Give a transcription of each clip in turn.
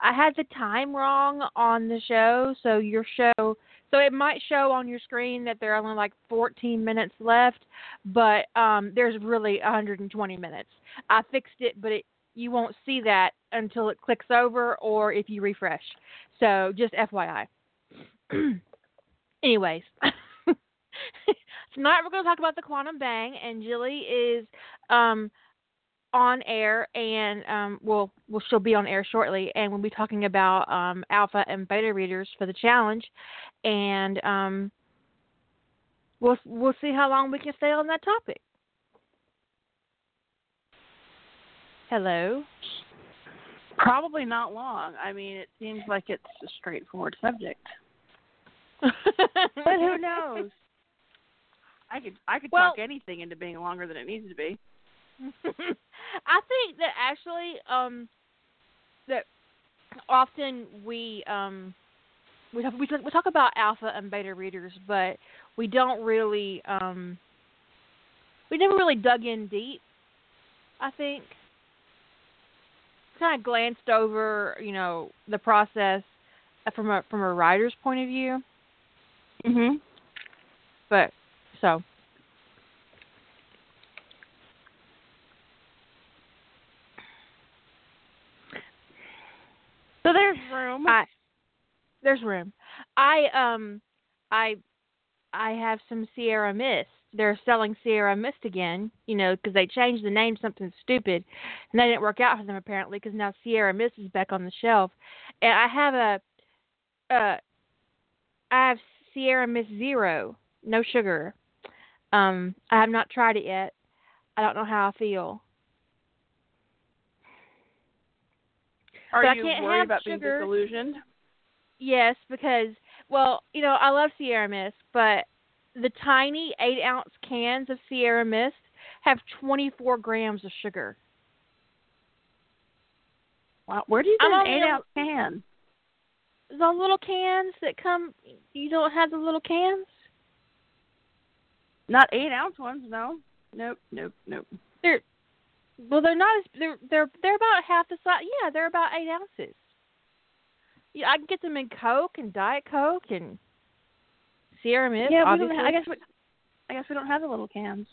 I had the time wrong on the show, so your show, so it might show on your screen that there are only like 14 minutes left, but um, there's really 120 minutes. I fixed it, but it, you won't see that until it clicks over or if you refresh. So just FYI. Anyways, tonight we're going to talk about the quantum bang, and Jilly is um, on air, and um, well, well, she'll be on air shortly, and we'll be talking about um, alpha and beta readers for the challenge, and um, we'll we'll see how long we can stay on that topic. Hello. Probably not long. I mean, it seems like it's a straightforward subject. but who knows? I could I could Well- talk anything into being longer than it needs to be. I think that actually um that often we um we talk, we talk, we talk about alpha and beta readers, but we don't really um we never really dug in deep. I think kind of glanced over, you know, the process from a from a writer's point of view, Mhm. but so So there's room. I there's room. I um I I have some Sierra Mist. They're selling Sierra Mist again, you know, because they changed the name to something stupid, and that didn't work out for them apparently. Because now Sierra Mist is back on the shelf, and I have a uh I have Sierra Mist Zero, no sugar. Um, I have not tried it yet. I don't know how I feel. Are but I you can't worried have about sugar. being disillusioned? Yes, because well, you know, I love Sierra Mist, but the tiny eight ounce cans of Sierra Mist have twenty four grams of sugar. Wow. Where do you get I'm an eight ounce can? The little cans that come you don't have the little cans? Not eight ounce ones, no. Nope, nope, nope. They're well they're not as they're they're they're about half the size yeah, they're about eight ounces. Yeah, I can get them in Coke and Diet Coke and Sierra Mist, yeah, we don't. Ha- I guess we. I guess we don't have the little cans.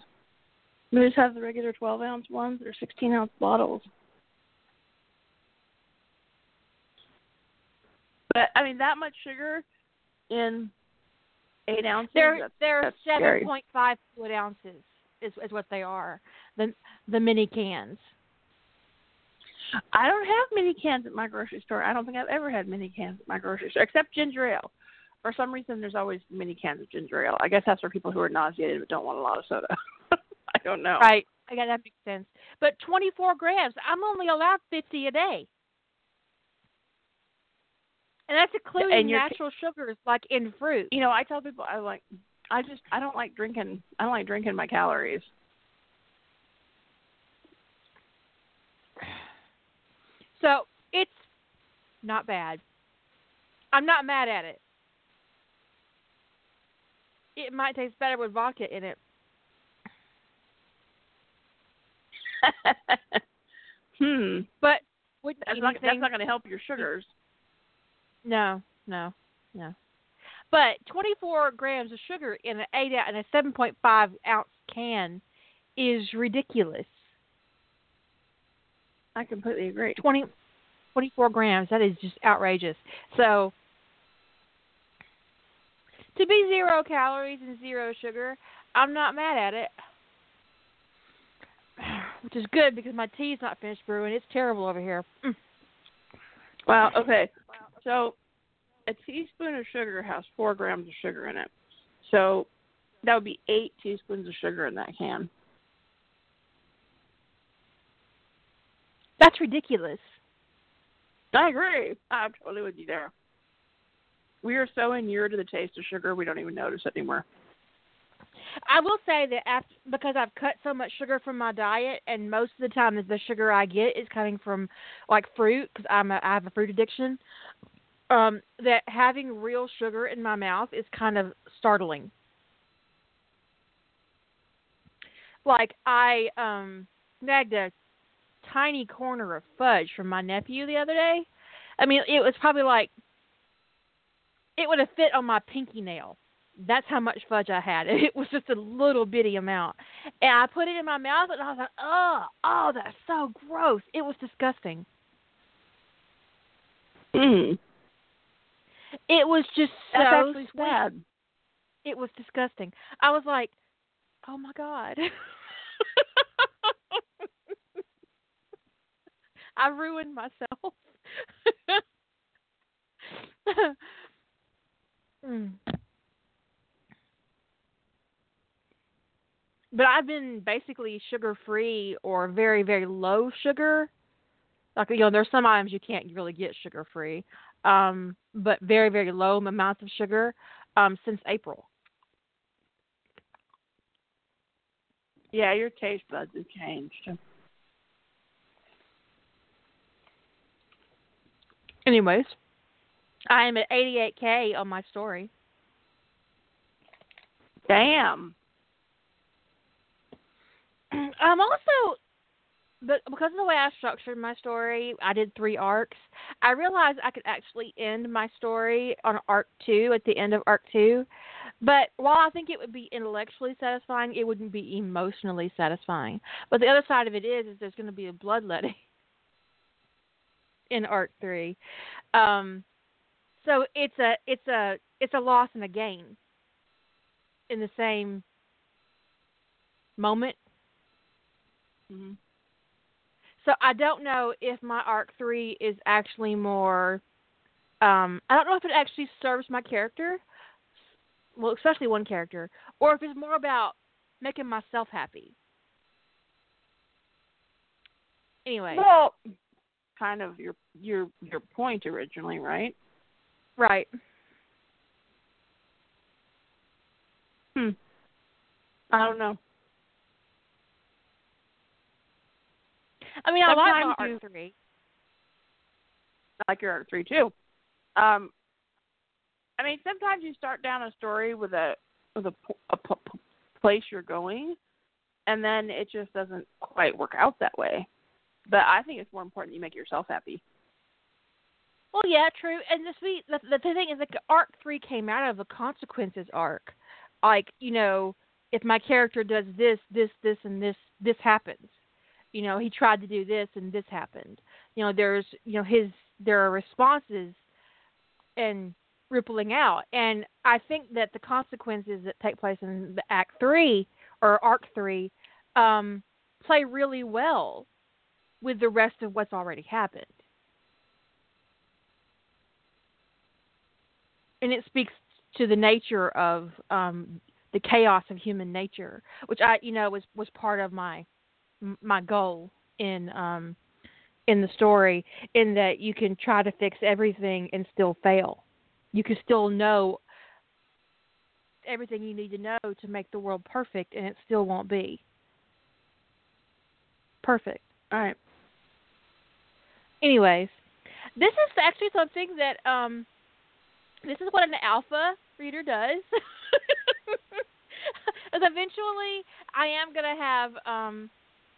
We just have the regular twelve ounce ones or sixteen ounce bottles. But I mean, that much sugar in eight ounces. They're that's, they're that's seven point five fluid ounces is is what they are. The the mini cans. I don't have mini cans at my grocery store. I don't think I've ever had mini cans at my grocery store, except ginger ale. For some reason, there's always mini cans of ginger ale. I guess that's for people who are nauseated but don't want a lot of soda. I don't know. Right. I got that makes sense. But twenty four grams. I'm only allowed fifty a day. And that's including natural sugars like in fruit. You know, I tell people I like. I just I don't like drinking. I don't like drinking my calories. So it's not bad. I'm not mad at it. It might taste better with vodka in it. hmm. But would That's not. That's not going to help your sugars. No, no, no. But 24 grams of sugar in an eight out in a 7.5 ounce can is ridiculous. I completely agree. 20, 24 grams. That is just outrageous. So to be zero calories and zero sugar, I'm not mad at it. Which is good because my tea's not finished brewing. It's terrible over here. Mm. Wow. Okay. So, a teaspoon of sugar has four grams of sugar in it. So, That would be eight teaspoons of sugar in that can. That's ridiculous. I agree. I'm totally with you there. We are so inured to the taste of sugar, we don't even notice it anymore. I will say that after because I've cut so much sugar from my diet, and most of the time the sugar I get is coming from like fruit because I'm a, I have a fruit addiction. Um, that having real sugar in my mouth is kind of startling. Like I um snagged a tiny corner of fudge from my nephew the other day. I mean, it was probably like it would have fit on my pinky nail. That's how much fudge I had. It was just a little bitty amount. And I put it in my mouth and I was like, oh, oh, that's so gross. It was disgusting. Mm. It was just so That's actually sweet. sad. It was disgusting. I was like, oh my God. I ruined myself. Mm. But I've been basically sugar free or very, very low sugar. Like you know, there's some items you can't really get sugar free. Um, but very, very low amounts of sugar um since April. Yeah, your taste buds have changed. Anyways, I am at 88k on my story. Damn. I'm also, but because of the way I structured my story, I did three arcs. I realized I could actually end my story on arc two at the end of arc two. But while I think it would be intellectually satisfying, it wouldn't be emotionally satisfying. But the other side of it is, is there's going to be a bloodletting in arc three. Um, so it's a it's a it's a loss and a gain in the same moment. Mm-hmm. So I don't know if my arc three is actually more. Um, I don't know if it actually serves my character, well, especially one character, or if it's more about making myself happy. Anyway, Well, kind of your your your point originally, right? right. Hmm. I don't know. I mean, I like my arc three. I like your arc three too. Um, I mean, sometimes you start down a story with a with a, p- a p- place you're going, and then it just doesn't quite work out that way. But I think it's more important that you make yourself happy. Well, yeah, true. And the sweet the, the thing is, like, arc three came out of a consequences arc. Like, you know, if my character does this, this, this, and this, this happens. You know, he tried to do this, and this happened. You know, there's, you know, his there are responses and rippling out. And I think that the consequences that take place in the act three or arc three um, play really well with the rest of what's already happened. and it speaks to the nature of um, the chaos of human nature, which I, you know, was was part of my my goal in um, in the story. In that you can try to fix everything and still fail. You can still know everything you need to know to make the world perfect, and it still won't be perfect. All right. Anyways, this is actually something that um this is what an alpha reader does. Eventually I am gonna have um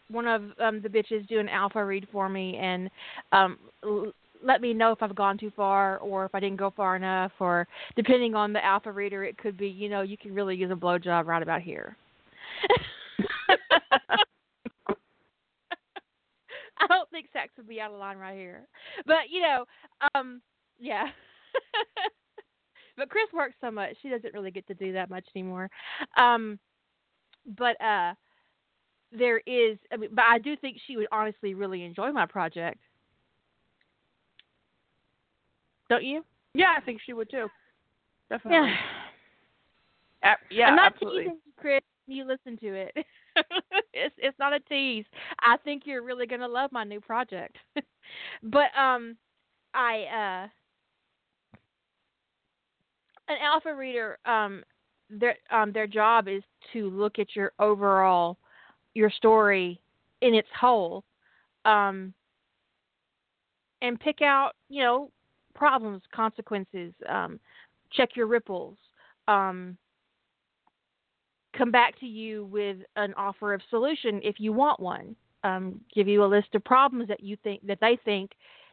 one of um the bitches do an alpha read for me and um l- let me know if I've gone too far or if I didn't go far enough or depending on the alpha reader it could be, you know, you can really use a blowjob right about here. I don't think sex would be out of line right here. But you know, um, yeah. but Chris works so much, she doesn't really get to do that much anymore. Um, but uh, there is, I mean, but I do think she would honestly really enjoy my project. Don't you? Yeah, I think she would too. Definitely. Yeah. A- yeah, I'm not absolutely. Chris. You listen to it. it's it's not a tease. I think you're really gonna love my new project. but um, I uh, an alpha reader um, their um their job is to look at your overall your story in its whole, um, and pick out you know problems, consequences, um, check your ripples. Um, come back to you with an offer of solution if you want one. Um, give you a list of problems that you think that they think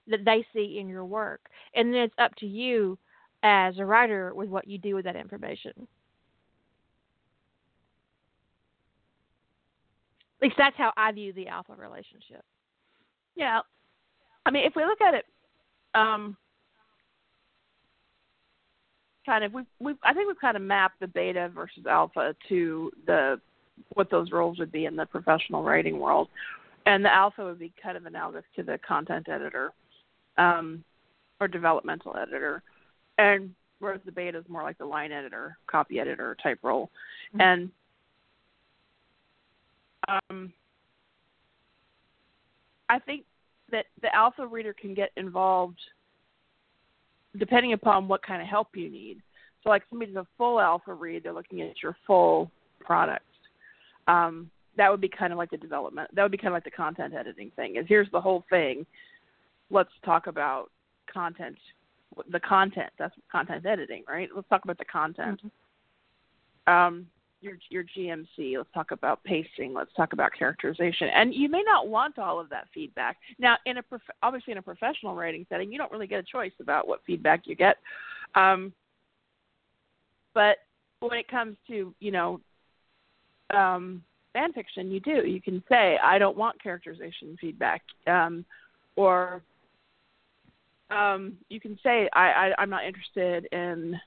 that they see in your work, and then it's up to you as a writer with what you do with that information. At least that's how I view the alpha relationship. Yeah. I mean, if we look at it, um, kind of, we we I think we've kind of mapped the beta versus alpha to the what those roles would be in the professional writing world, and the alpha would be kind of analogous to the content editor, um, or developmental editor, and whereas the beta is more like the line editor, copy editor type role, Mhm. and um, I think that the alpha reader can get involved depending upon what kind of help you need. So, like somebody's a full alpha read, they're looking at your full product. Um, that would be kind of like the development. That would be kind of like the content editing thing. Is here's the whole thing. Let's talk about content. The content. That's content editing, right? Let's talk about the content. Um, your your GMC. Let's talk about pacing. Let's talk about characterization. And you may not want all of that feedback. Now, in a prof- obviously in a professional writing setting, you don't really get a choice about what feedback you get. Um, but when it comes to you know um, fan fiction, you do. You can say, I don't want characterization feedback, um, or um, you can say, I, I I'm not interested in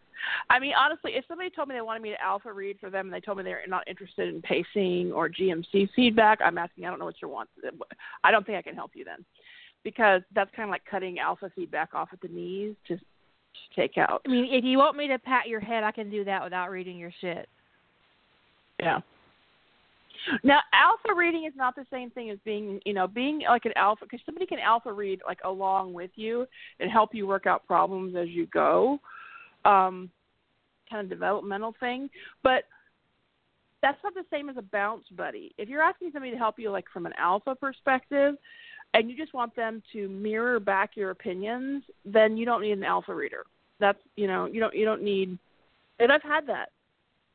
I mean, honestly, if somebody told me they wanted me to alpha read for them and they told me they're not interested in pacing or GMC feedback, I'm asking, I don't know what you want. I don't think I can help you then. Because that's kind of like cutting alpha feedback off at the knees to, to take out. I mean, if you want me to pat your head, I can do that without reading your shit. Yeah. Now, alpha reading is not the same thing as being, you know, being like an alpha, because somebody can alpha read like along with you and help you work out problems as you go um, kind of developmental thing. But that's not the same as a bounce buddy. If you're asking somebody to help you, like from an alpha perspective, and you just want them to mirror back your opinions, then you don't need an alpha reader. That's you know you don't you don't need. And I've had that.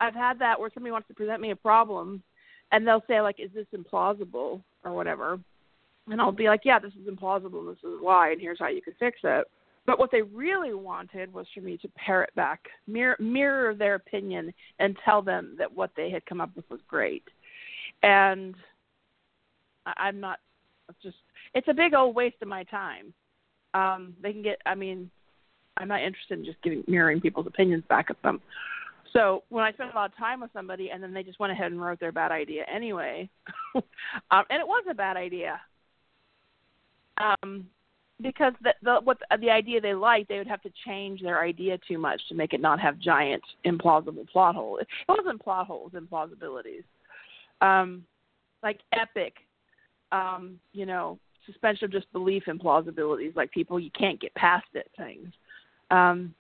I've had that where somebody wants to present me a problem, and they'll say like, "Is this implausible?" or whatever, and I'll be like, "Yeah, this is implausible. This is why, and here's how you can fix it." But what they really wanted was for me to parrot back, mirror, mirror their opinion, and tell them that what they had come up with was great. And I, I'm not just it's a big old waste of my time. Um, they can get I mean, I'm not interested in just giving mirroring people's opinions back at them. So when I spent a lot of time with somebody and then they just went ahead and wrote their bad idea anyway, um, and it was a bad idea. Um, because the, the what the, the idea they liked, they would have to change their idea too much to make it not have giant implausible plot holes. It wasn't plot holes, implausibilities. Um, like epic, um, you know, suspension of disbelief implausibilities, like people you can't get past it things. Um,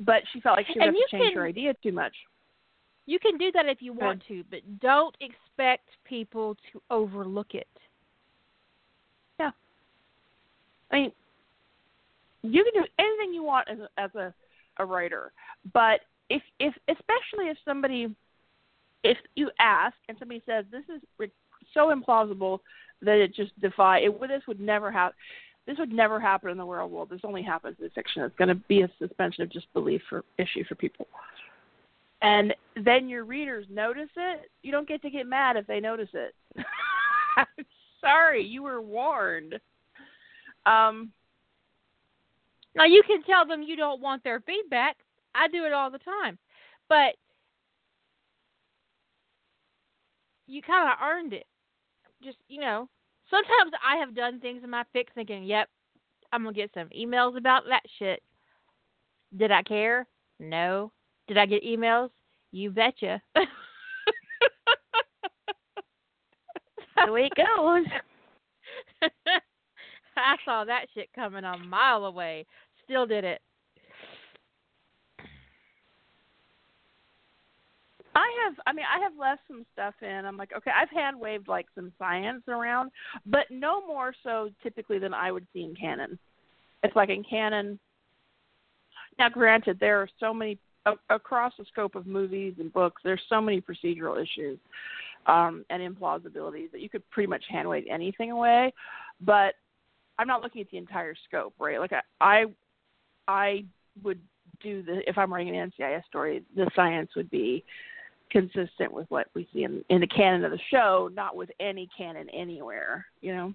but she felt like she would And have to change can- her idea too much. You can do that if you want to, but don't expect people to overlook it. Yeah. I mean, you can do anything you want as a, as a a writer, but if if especially if somebody if you ask and somebody says this is so implausible that it just defy it this would never have this would never happen in the real world. This only happens in fiction. It's going to be a suspension of disbelief for issue for people. And then your readers notice it. You don't get to get mad if they notice it. I'm sorry, you were warned. Um, Now you can tell them you don't want their feedback. I do it all the time. But you kind of earned it. Just, you know, sometimes I have done things in my fics thinking, "Yep, I'm going to get some emails about that shit." Did I care? No. Did I get emails? You betcha. the way it goes. I saw that shit coming a mile away. Still did it. I have, I mean, I have left some stuff in. I'm like, okay, I've hand waved like some science around, but no more so typically than I would see in canon. It's like in canon. Now, granted, there are so many a- across the scope of movies and books. There's so many procedural issues um, and implausibilities that you could pretty much hand wave anything away. But I'm not looking at the entire scope, right? Like I, I, I would do the if I'm writing an NCIS story, the science would be consistent with what we see in, in the canon of the show, not with any canon anywhere, you know.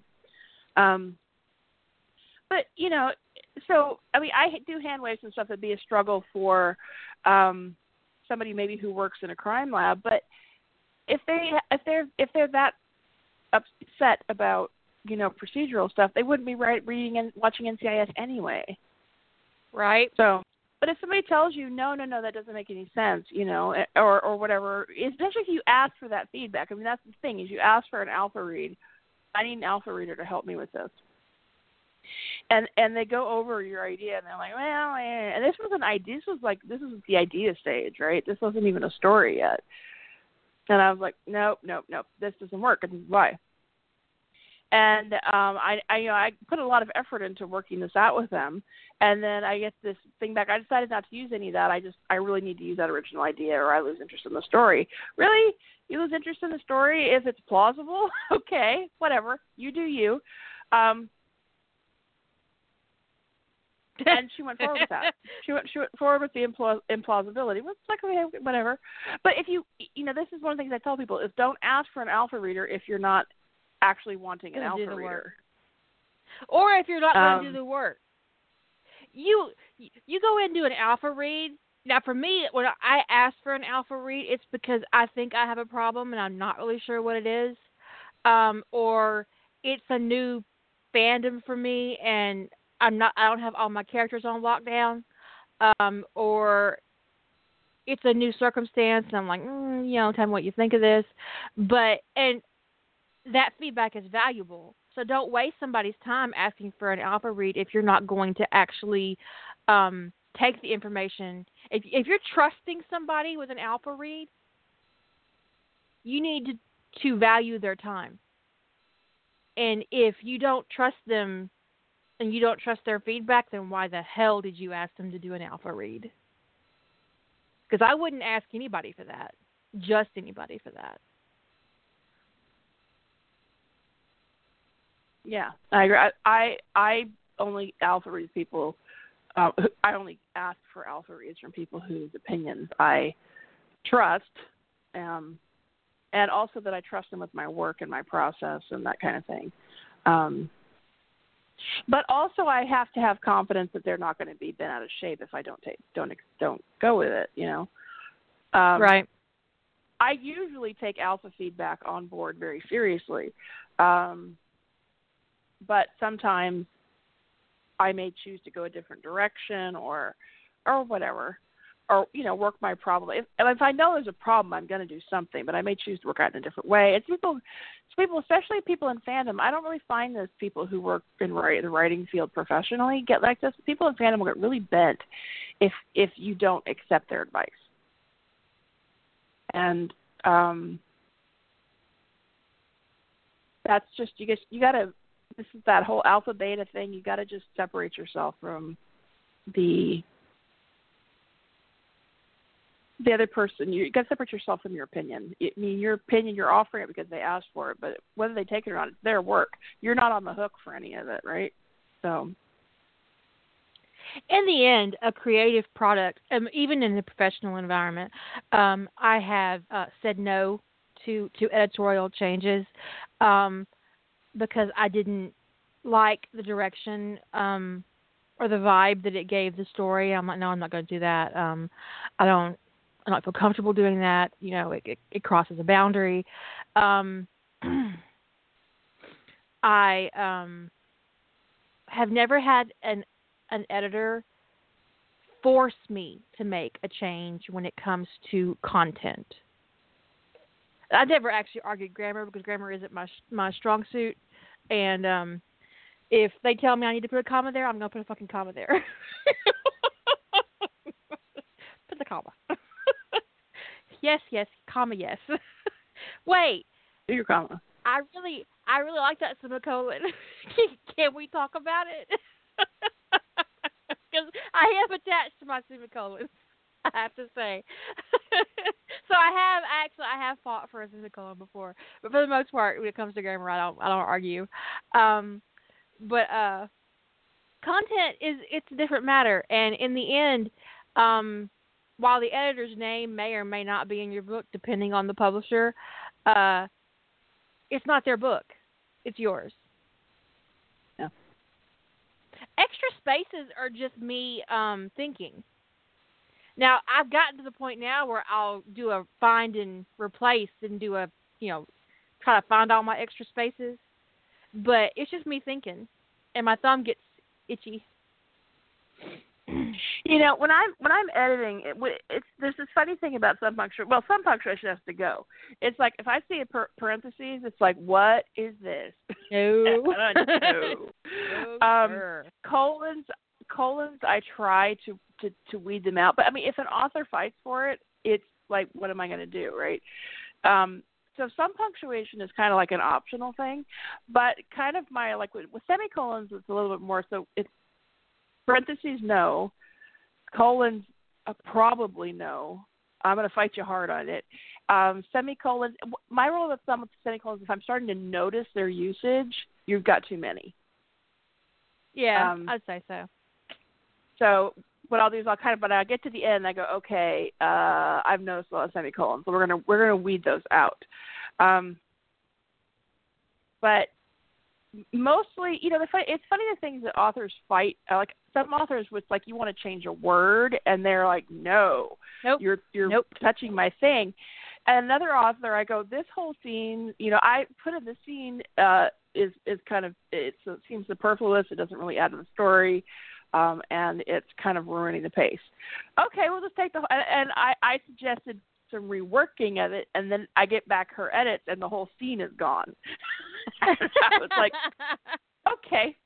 Um, but you know, so I mean, I do hand waves and stuff that'd be a struggle for um, somebody maybe who works in a crime lab. But if they if they're if they're that upset about you know procedural stuff, they wouldn't be right, reading and watching NCIS anyway. Right. So but if somebody tells you, no, no, no, that doesn't make any sense, you know, eh, or or whatever, especially if you ask for that feedback. I mean, that's the thing is you ask for an alpha read. I need an alpha reader to help me with this. And and they go over your idea and they're like, well, eh. and this was an idea. This was like this was the idea stage, right? This wasn't even a story yet. And I was like, nope, nope, nope. This doesn't work, and this is why and um I, I you know I put a lot of effort into working this out with them and then I get this thing back. I decided not to use any of that. I just I really need to use that original idea or I lose interest in the story. Really? You lose interest in the story if it's plausible? okay, whatever. You do you. Um and she went forward with that. She went she went forward with the impl- implausibility. Well, it's like okay, whatever. But if you you know this is one of the things I tell people is don't ask for an alpha reader if you're not actually wanting an alpha reader. Or if you're not going to Um, do the work. You you go in and do an alpha read. Now, for me, when I ask for an alpha read, it's because I think I have a problem and I'm not really sure what it is, um, or it's a new fandom for me and I'm not. I don't have all my characters on lockdown, um, or it's a new circumstance and I'm like, mm, you know, tell me what you think of this. But and that feedback is valuable. So don't waste somebody's time asking for an alpha read if you're not going to actually um, take the information. If, if you're trusting somebody with an alpha read, you need to, to value their time. And if you don't trust them and you don't trust their feedback, then why the hell did you ask them to do an alpha read? Because I wouldn't ask anybody for that, just anybody for that. Yeah, I agree. I I, only alpha read people. Uh, I only ask for alpha reads from people whose opinions I trust, um, and also that I trust them with my work and my process and that kind of thing. Um, but also, I have to have confidence that they're not going to be bent out of shape if I don't take don't don't go with it. You know, um, right. I usually take alpha feedback on board very seriously. Um, but sometimes I may choose to go a different direction or or whatever. Or, you know, work my problem. If, if I know there's a problem, I'm going to do something, but I may choose to work out in a different way. It's people, it's people, especially people in fandom. I don't really find those people who work in write, the writing field professionally get like this. People in fandom will get really bent if if you don't accept their advice. And um, that's just you guys you got to this is that whole alpha beta thing. You got to just separate yourself from the the other person. You, got to separate yourself from your opinion. I mean, your opinion, you're offering it because they asked for it, but whether they take it or not, it's their work. You're not on the hook for any of it, right? So. In the end, a creative product, um, even in the professional environment, um, I have uh, said no to to editorial changes um, because I didn't like the direction um, or the vibe that it gave the story. I'm like, no, I'm not going to do that. Um, I don't. I don't feel comfortable doing that. You know, it it, it crosses a boundary. Um, I um, have never had an an editor force me to make a change when it comes to content. I never actually argued grammar because grammar isn't my my strong suit, and um, if they tell me I need to put a comma there, I'm gonna put a fucking comma there. put the comma. yes, yes, comma, yes. Wait, Do your comma. I really, I really like that semicolon. can, can we talk about it? Because I am attached to my semicolons. I have to say. so I have actually, I have fought for a semicolon before, but for the most part, when it comes to grammar, I don't, I don't argue. Um, but uh, content is it's a different matter, and in the end, um, while the editor's name may or may not be in your book, depending on the publisher, uh, it's not their book; it's yours. Yeah. Extra spaces are just me um, thinking. Now I've gotten to the point now where I'll do a find and replace and do a you know try to find all my extra spaces, but it's just me thinking, and my thumb gets itchy. You know, when I'm when I'm editing, it, it's there's this funny thing about some punctuation. Well, some punctuation has to go. It's like if I see a per- parentheses, it's like, what is this? No. no. No, Um, colons colons I try to, to to weed them out. But I mean if an author fights for it, it's like what am I going to do, right? Um so some punctuation is kind of like an optional thing, but kind of my like with, with semicolons it's a little bit more so it's parentheses no, colons uh, probably no. I'm going to fight you hard on it. Um, semicolons. My rule of thumb with semicolons, if I'm starting to notice their usage, you've got too many. Yeah, um, I'd say so. So what I'll do is I'll kind of, but I get to the end, I go, okay, uh, I've noticed a lot of semicolons, so we're gonna we're gonna weed those out. Um, but mostly, you know, the fun, it's funny the things that authors fight. uh, Like some authors, with like you want to change a word, and they're like, no, Nope. you're you're Nope. touching my thing. And another author, I go, this whole scene, you know, I put in the scene uh, is is kind of it's, it seems superfluous. It doesn't really add to the story, um, and it's kind of ruining the pace. Okay, we'll just take the and, and I I suggested some reworking of it, and then I get back her edits, and the whole scene is gone. I was like, okay,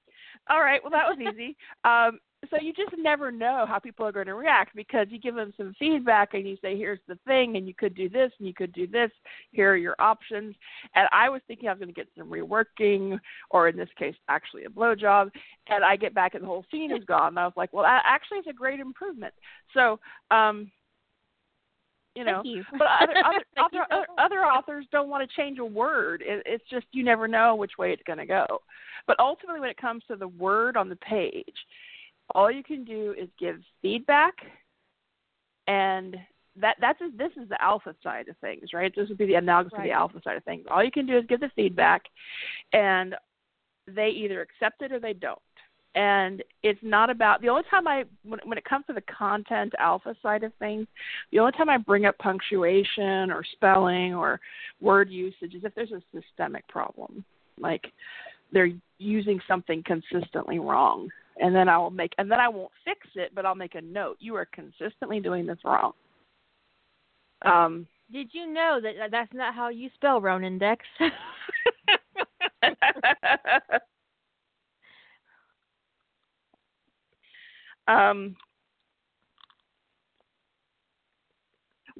all right, well that was easy. Um, so you just never know how people are going to react because you give them some feedback and you say, here's the thing, and you could do this and you could do this. Here are your options. And I was thinking I was going to get some reworking, or in this case, actually a blowjob. And I get back and the whole scene is gone. And I was like, well, that actually is a great improvement. So, um, you know, you. but other other other, other, other authors don't want to change a word. It, it's just you never know which way it's going to go. But ultimately, when it comes to the word on the page, all you can do is give feedback, and that that's this is the alpha side of things, right? This would be the analogous to the alpha side of things. All you can do is give the feedback, and they either accept it or they don't. And it's not about the only time I when when it comes to the content alpha side of things, the only time I bring up punctuation or spelling or word usage is if there's a systemic problem, like they're using something consistently wrong, and then I will make and then I won't fix it, but I'll make a note. You are consistently doing this wrong. Um, Did you know that that that's not how you spell Ronon Dex? um,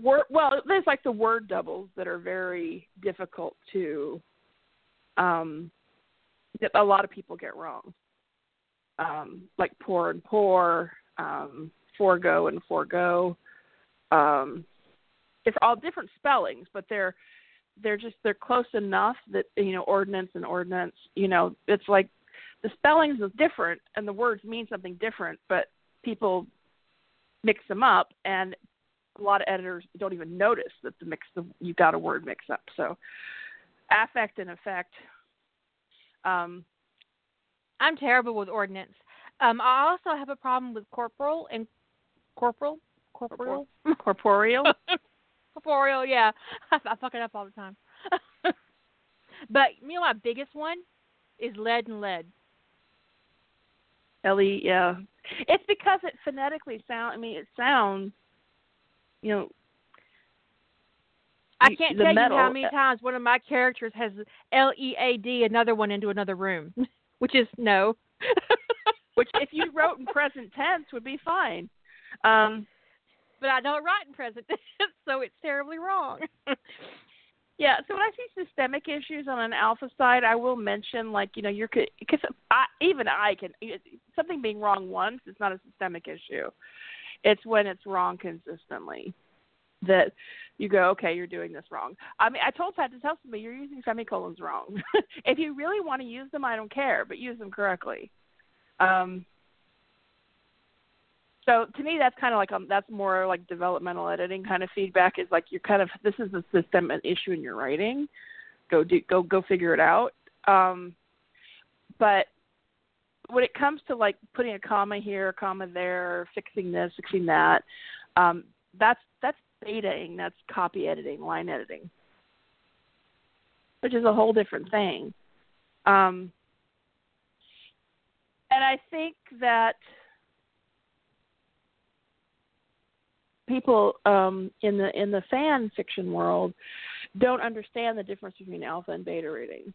word, well, there's like the word doubles that are very difficult to, um, that a lot of people get wrong. Um, like poor and poor, um, forego and forego. Um, it's all different spellings, but they're they're just they're close enough that you know ordinance and ordinance. You know, it's like the spellings is different and the words mean something different, but people mix them up, and a lot of editors don't even notice that the mix the you got a word mix up. So affect and effect. Um, I'm terrible with ordinance. Um, I also have a problem with corporal and corporal, corporal, corporeal. corporeal. Yeah, I, I fuck it up all the time. but you know, my biggest one is lead and lead. L E yeah. It's because it phonetically sound I mean it sounds you know I can't tell metal, you how many uh, times one of my characters has L E A D another one into another room, which is no. which if you wrote in present tense would be fine. Um but I don't write in present tense, so it's terribly wrong. Yeah, so when I see systemic issues on an alpha side, I will mention like you know you're because I, even I can something being wrong once is not a systemic issue. It's when it's wrong consistently that you go okay you're doing this wrong. I mean I told Pat to tell somebody you're using semicolons wrong. if you really want to use them, I don't care, but use them correctly. Um, so to me that's kind of like um that's more like developmental editing kind of feedback is like you're kind of this is a system an issue in your writing go do go go figure it out um but when it comes to like putting a comma here a comma there fixing this fixing that um that's that's betaing that's copy editing line editing which is a whole different thing. Um and i think that people um, in the in the fan fiction world don't understand the difference between alpha and beta reading,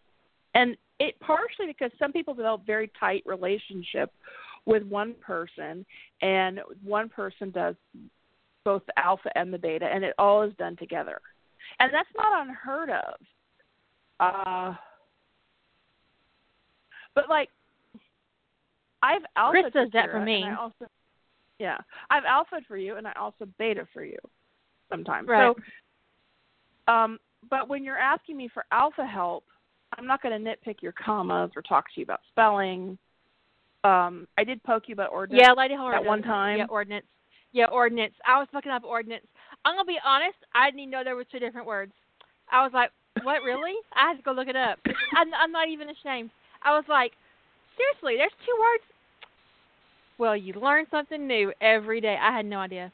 and it partially because some people develop very tight relationship with one person, and one person does both the alpha and the beta, and it all is done together, and that's not unheard of. Uh, but like, I've alpha Chris does that for me. Also, yeah, I've alpha for you, and I also beta for you sometimes. Right. So, um, but when you're asking me for alpha help, I'm not going to nitpick your commas or talk to you about spelling. Um, I did poke you about ordinance. Yeah, Lady Horror. At one time. Yeah, ordinance. Yeah, ordinance. I was looking up ordinance. I'm gonna be honest. I didn't even know there were two different words. I was like, what really? I had to go look it up. I'm, I'm not even ashamed. I was like, seriously, there's two words. Well, you learn something new every day. I had no idea.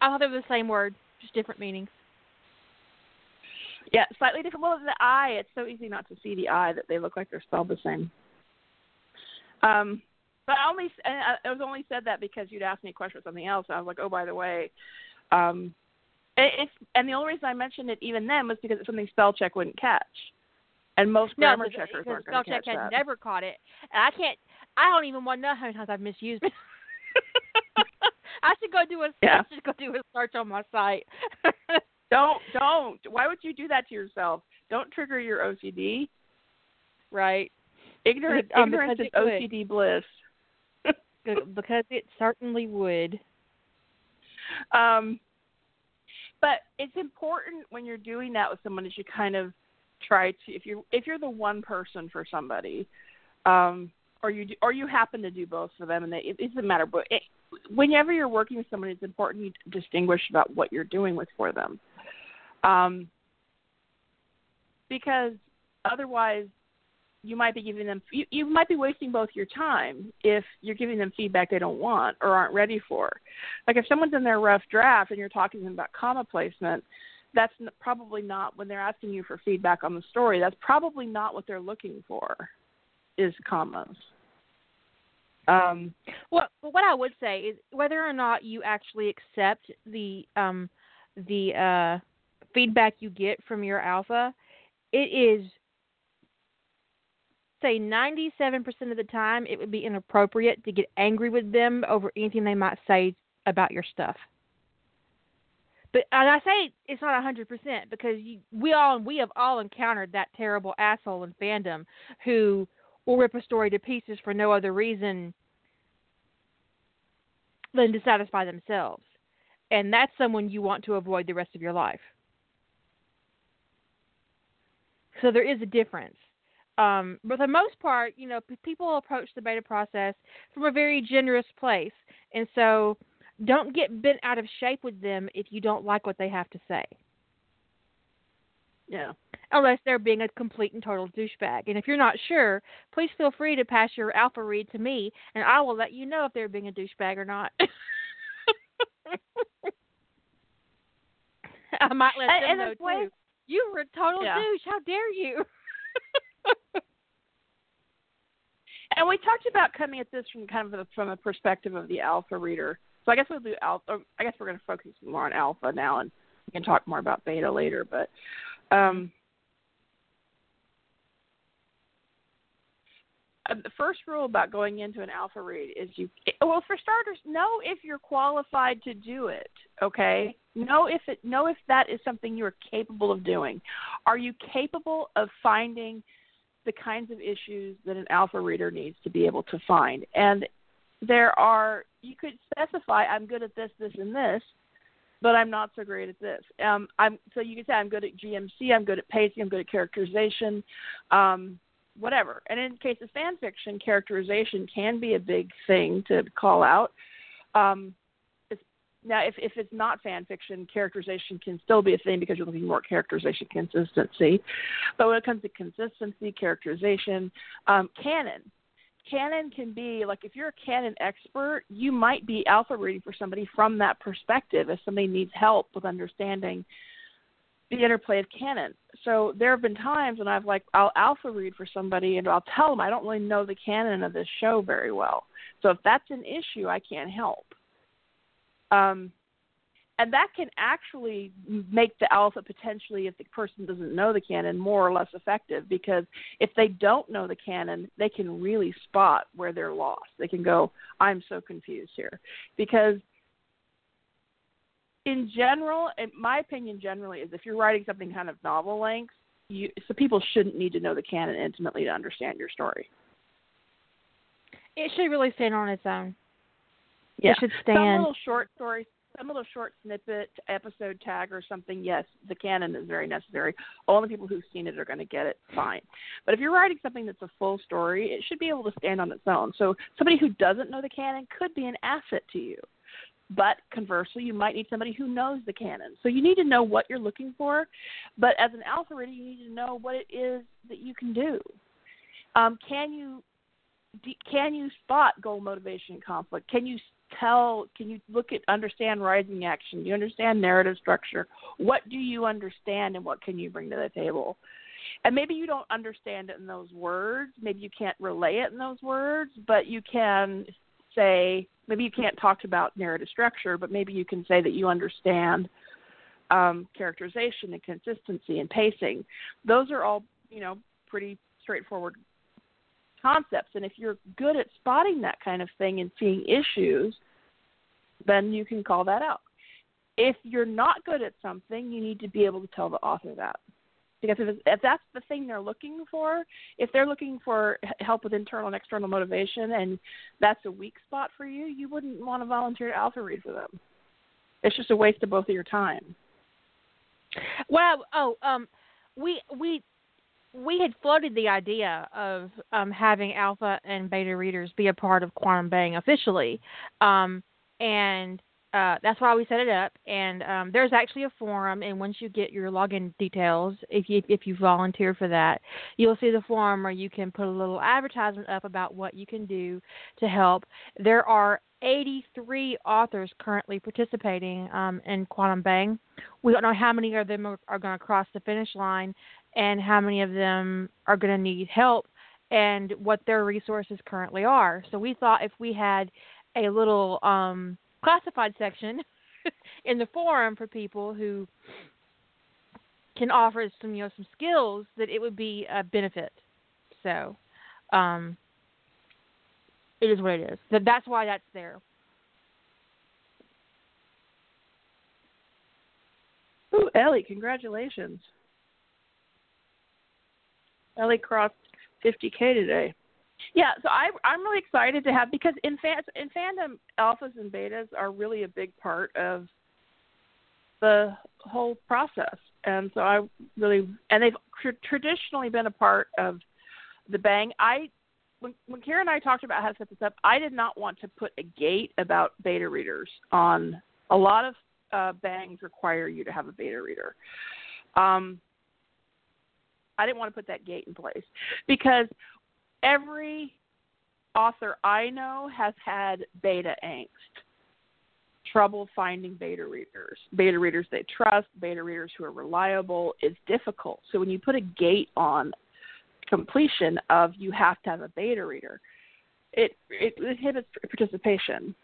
I thought they were the same word, just different meanings. Yeah, slightly different. Well, the eye, it's so easy not to see the eye that they look like they're spelled the same. Um, but I only and I, I was only said that because you'd asked me a question or something else. And I was like, oh, by the way, um, it, it's and the only reason I mentioned it even then was because it's something spell check wouldn't catch, and most No, grammar checkers aren't going spell to check catch that. never caught it, and I can't. I don't even want to know how many times I've misused it. I should go do a Yeah. I should go do a search on my site. Don't don't. Why would you do that to yourself? Don't trigger your OCD. right. Ignorance, Um, ignorance is. OCD bliss. Because it certainly would. Um, but it's important when you're doing that with someone that you kind of try to if you if you're the one person for somebody, um, or you do, or you happen to do both for them, and they, it, it doesn't matter. But it, whenever you're working with someone, it's important you distinguish about what you're doing with for them, um, because otherwise you might be giving them you, you might be wasting both your time if you're giving them feedback they don't want or aren't ready for. Like if someone's in their rough draft and you're talking to them about comma placement that's probably not when they're asking you for feedback on the story that's probably not what they're looking for is commas. Um Well, what I would say is whether or not you actually accept the um the uh feedback you get from your alpha, it is say 97% of the time it would be inappropriate to get angry with them over anything they might say about your stuff. But and I say it's not 100% because you, we all we have all encountered that terrible asshole in fandom who will rip a story to pieces for no other reason than to satisfy themselves. And that's someone you want to avoid the rest of your life. So there is a difference. Um, but for the most part, you know, p- people approach the beta process from a very generous place. And so don't get bent out of shape with them if you don't like what they have to say. yeah Unless they're being a complete and total douchebag. And if you're not sure, please feel free to pass your alpha read to me, and I will let you know if they're being a douchebag or not. I might let And- them and know too. You were a total Yeah. douche. How dare you? And we talked about coming at this from kind of the, from a perspective of the alpha reader. So I guess we'll do alpha. I guess we're going to focus more on alpha now, and we can talk more about beta later. But um, uh, the first rule about going into an alpha read is you well for starters know if you're qualified to do it okay know if it know if that is something you're capable of doing are you capable of finding the kinds of issues that an alpha reader needs to be able to find and there are you could specify i'm good at this this and this but i'm not so great at this um i'm so you could say i'm good at gmc i'm good at pacing i'm good at characterization um whatever. And in case of fan fiction, characterization can be a big thing to call out. Um, now, if, if it's not fan fiction, characterization can still be a thing because you're looking more characterization consistency. But when it comes to consistency, characterization, um, canon. Canon can be like if you're a canon expert, you might be alpha reading for somebody from that perspective if somebody needs help with understanding the interplay of canon. So there have been times when I've like I'll alpha read for somebody and I'll tell them I don't really know the canon of this show very well. So if that's an issue, I can't help. Um, and that can actually make the alpha potentially, if the person doesn't know the canon, more or less effective because if they don't know the canon, they can really spot where they're lost. They can go, "I'm so confused here," because in general, in my opinion, generally is if you're writing something kind of novel length, you so people shouldn't need to know the canon intimately to understand your story. It should really stand on its own. Yeah. It should stand. Some little short story, some little short snippet, episode tag or something. Yes, the canon is very necessary. Only people who've seen it are going to get it. Fine. But if you're writing something that's a full story, it should be able to stand on its own. So somebody who doesn't know the canon could be an asset to you. But conversely, you might need somebody who knows the canon. So you need to know what you're looking for. But as an alpha reader, you need to know what it is that you can do. Um, can you can you spot goal motivation conflict? Can you tell? Can you look at understand rising action? You understand narrative structure? What do you understand, and what can you bring to the table? And maybe you don't understand it in those words. Maybe you can't relay it in those words, but you can say maybe you can't talk about narrative structure, but maybe you can say that you understand um, characterization and consistency and pacing. Those are all you know pretty straightforward concepts, and if you're good at spotting that kind of thing and seeing issues, then you can call that out. If you're not good at something, you need to be able to tell the author that. Because if, if that's the thing they're looking for, if they're looking for help with internal and external motivation, and that's a weak spot for you, you wouldn't want to volunteer to alpha read for them. It's just a waste of both of your time. Well, oh, um, we we we had floated the idea of um, having alpha and beta readers be a part of Quantum Bang officially, um, and uh, that's why we set it up. And um, there's actually a forum, and once you get your login details, if you if you volunteer for that, you'll see the forum where you can put a little advertisement up about what you can do to help. There are 83 authors currently participating um, in Quantum Bang. We don't know how many of them are, are going to cross the finish line, and how many of them are going to need help, and what their resources currently are. So we thought if we had a little um, classified section in the forum for people who can offer some you know some skills that it would be a benefit. So, um, it is what it is. So that's why that's there. Ooh, Ellie, congratulations. Ellie crossed 50k today. Yeah, so I I'm really excited to have because in fan in fandom alphas and betas are really a big part of the whole process, and so I really and they've tr- traditionally been a part of the bang. I when when Karen and I talked about how to set this up, I did not want to put a gate about beta readers on. A lot of uh, bangs require you to have a beta reader. Um, I didn't want to put that gate in place because every author I know has had beta angst, trouble finding beta readers, beta readers they trust, beta readers who are reliable is difficult. So when you put a gate on completion of you have to have a beta reader, it it inhibits participation.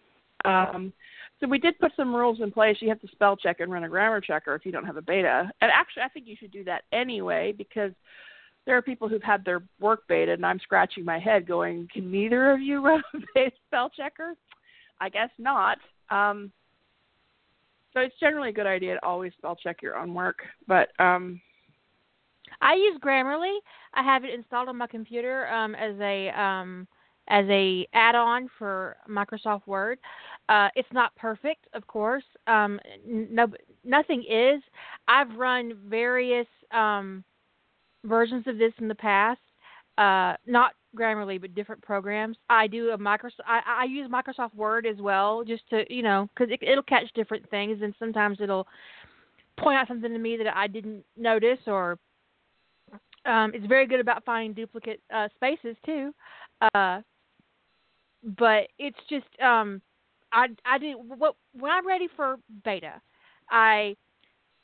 Um, so we did put some rules in place. You have to spell check and run a grammar checker if you don't have a beta. And actually, I think you should do that anyway because there are people who've had their work beta, and I'm scratching my head, going, "Can neither of you run a spell checker?" I guess not. Um, so it's generally a good idea to always spell check your own work, but um, I use Grammarly. I have it installed on my computer um, as a um, as a add-on for Microsoft Word. Uh, it's not perfect, of course. Um, no, nothing is. I've run various um, versions of this in the past. Uh, not Grammarly, but different programs. I do a Microsoft. I, I use Microsoft Word as well, just to you know, because it, it'll catch different things, and sometimes it'll point out something to me that I didn't notice, or um, it's very good about finding duplicate uh, spaces too. Uh, but it's just um, I I do what when I'm ready for beta, I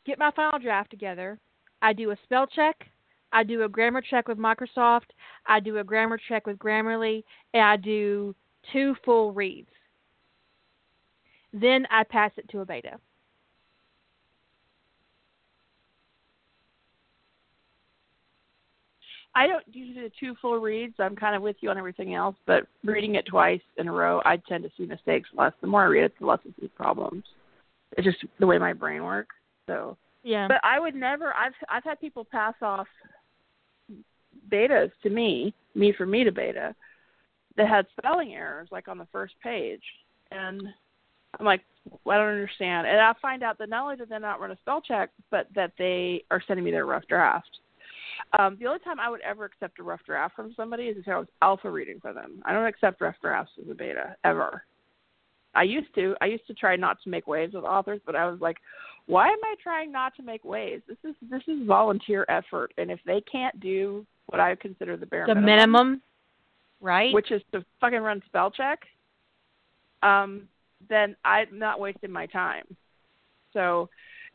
get my final draft together. I do a spell check. I do a grammar check with Microsoft. I do a grammar check with Grammarly, and I do two full reads. Then I pass it to a beta. I don't usually do two full reads. I'm kind of with you on everything else, but reading it twice in a row, I tend to see mistakes less. The more I read it, the less I see problems. It's just the way my brain works. So yeah. But I would never. I've I've had people pass off betas to me, me for me to beta, that had spelling errors like on the first page, and I'm like, well, I don't understand. And I find out that not only did they not run a spell check, but that they are sending me their rough draft. Um, the only time I would ever accept a rough draft from somebody is if I was alpha reading for them. I don't accept rough drafts as a beta ever. I used to. I used to try not to make waves with authors, but I was like, why am I trying not to make waves? This is this is volunteer effort, and if they can't do what I consider the bare the minimum, minimum, right? which is to fucking run spell check, um, then I'm not wasting my time. So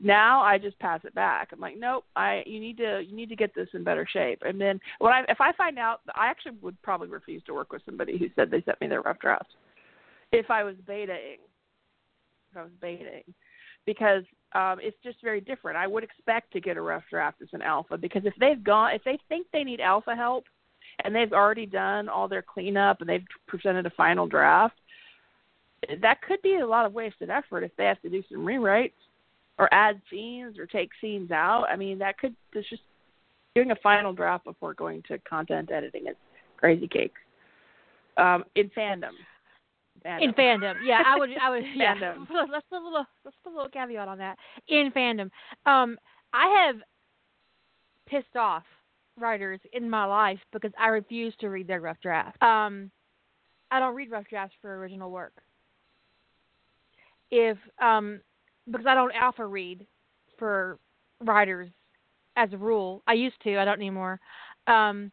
now I just pass it back. I'm like, nope, I you need to you need to get this in better shape. And then when I if I find out, I actually would probably refuse to work with somebody who said they sent me their rough drafts if I was betaing. If I was betaing, because um, it's just very different. I would expect to get a rough draft as an alpha because if they've gone, if they think they need alpha help, and they've already done all their cleanup and they've presented a final draft, that could be a lot of wasted effort if they have to do some rewrites or add scenes or take scenes out. I mean, that could it's just doing a final draft before going to content editing is crazy cake. Um, in fandom. fandom. In fandom, yeah, I would, I would, yeah. Fandom. Let's put a little, let's put a little caveat on that. In fandom, um, I have pissed off writers in my life because I refuse to read their rough draft. Um, I don't read rough drafts for original work. If um, because I don't alpha read for writers as a rule. I used to, I don't anymore. Um,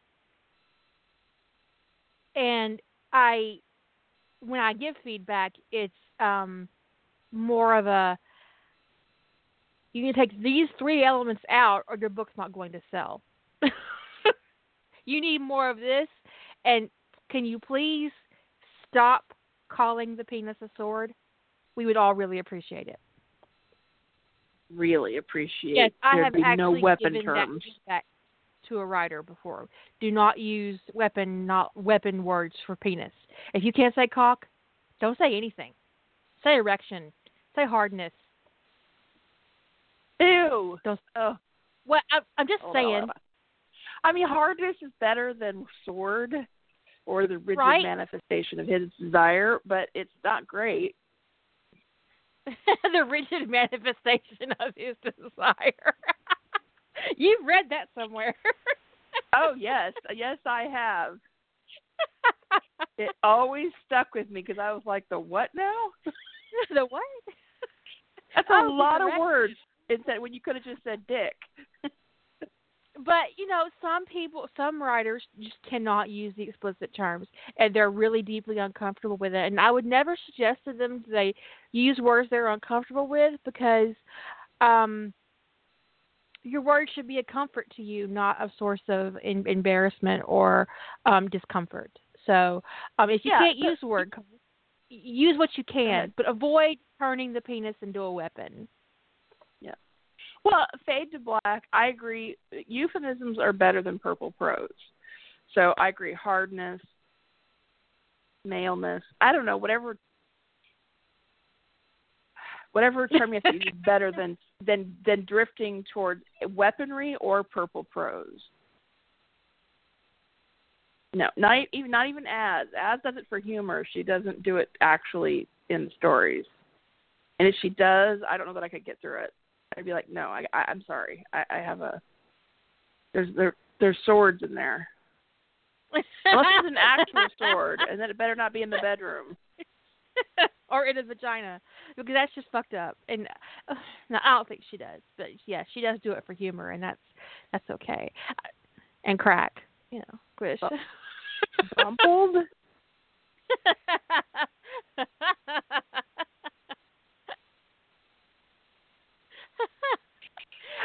and I, when I give feedback, it's um, more of a you need to take these three elements out, or your book's not going to sell. you need more of this, and can you please stop calling the penis a sword? We would all really appreciate it. Really appreciate. Yes, I There'd have be actually no weapon given terms. that to a writer before. Do not use weapon not weapon words for penis. If you can't say cock, don't say anything. Say erection. Say hardness. Ew. Don't. Oh, Well, I, I'm just hold saying. on. I mean, hardness is better than sword or the rigid Right. manifestation of his desire, but it's not great. the rigid manifestation of his desire. You've read that somewhere. Oh yes, yes I have. It always stuck with me because I was like, the what now? the what? That's a Oh, lot of words. Instead, when you could have just said dick. But you know, some people, some writers just cannot use the explicit terms, and they're really deeply uncomfortable with it. And I would never suggest to them that they use words they're uncomfortable with because um, your words should be a comfort to you, not a source of in- embarrassment or um, discomfort. So, um, if you Yeah, can't so- use word use what you can, but avoid turning the penis into a weapon. Well, fade to black. I agree. Euphemisms are better than purple prose. So I agree. Hardness, maleness. I don't know. Whatever. Whatever term you have to use is better than than than drifting towards weaponry or purple prose. No, not even not even Az. Az does it for humor. She doesn't do it actually in stories. And if she does, I don't know that I could get through it. I'd be like, no, I, I I'm sorry. I, I have a there's there there's swords in there. Unless it's an actual sword, and then it better not be in the bedroom. or in a vagina, because that's just fucked up. And uh, no, I don't think she does, but yeah, she does do it for humor, and that's that's okay. And crack, you know, Grish. Bu-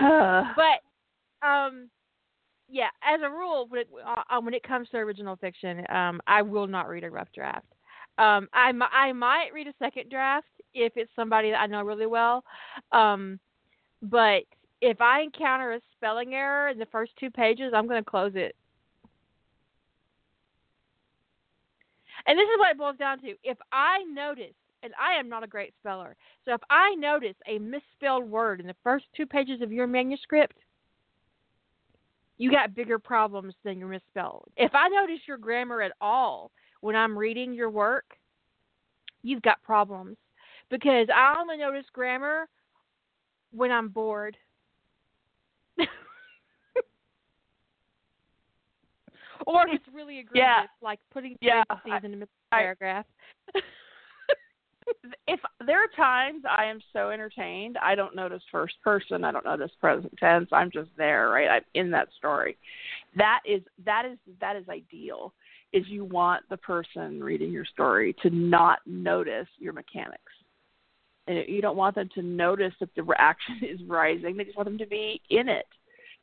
but um yeah as a rule when it uh, when it comes to original fiction um i will not read a rough draft. Um i i might read a second draft if it's somebody that i know really well um but if i encounter a spelling error in the first two pages i'm going to close it. And this is what it boils down to. If i notice and I am not a great speller. So if I notice a misspelled word in the first two pages of your manuscript, you got bigger problems than your misspelled. If I notice your grammar at all when I'm reading your work, you've got problems. Because I only notice grammar when I'm bored. or if it's really egregious, Yeah. like putting Yeah, parentheses I- in the middle of a paragraph. if there are times I am so entertained, I don't notice first person, I don't notice present tense. I'm just there, right? I'm in that story. That is that is that is ideal. Is you want the person reading your story to not notice your mechanics. And you don't want them to notice that the action is rising. They just want them to be in it.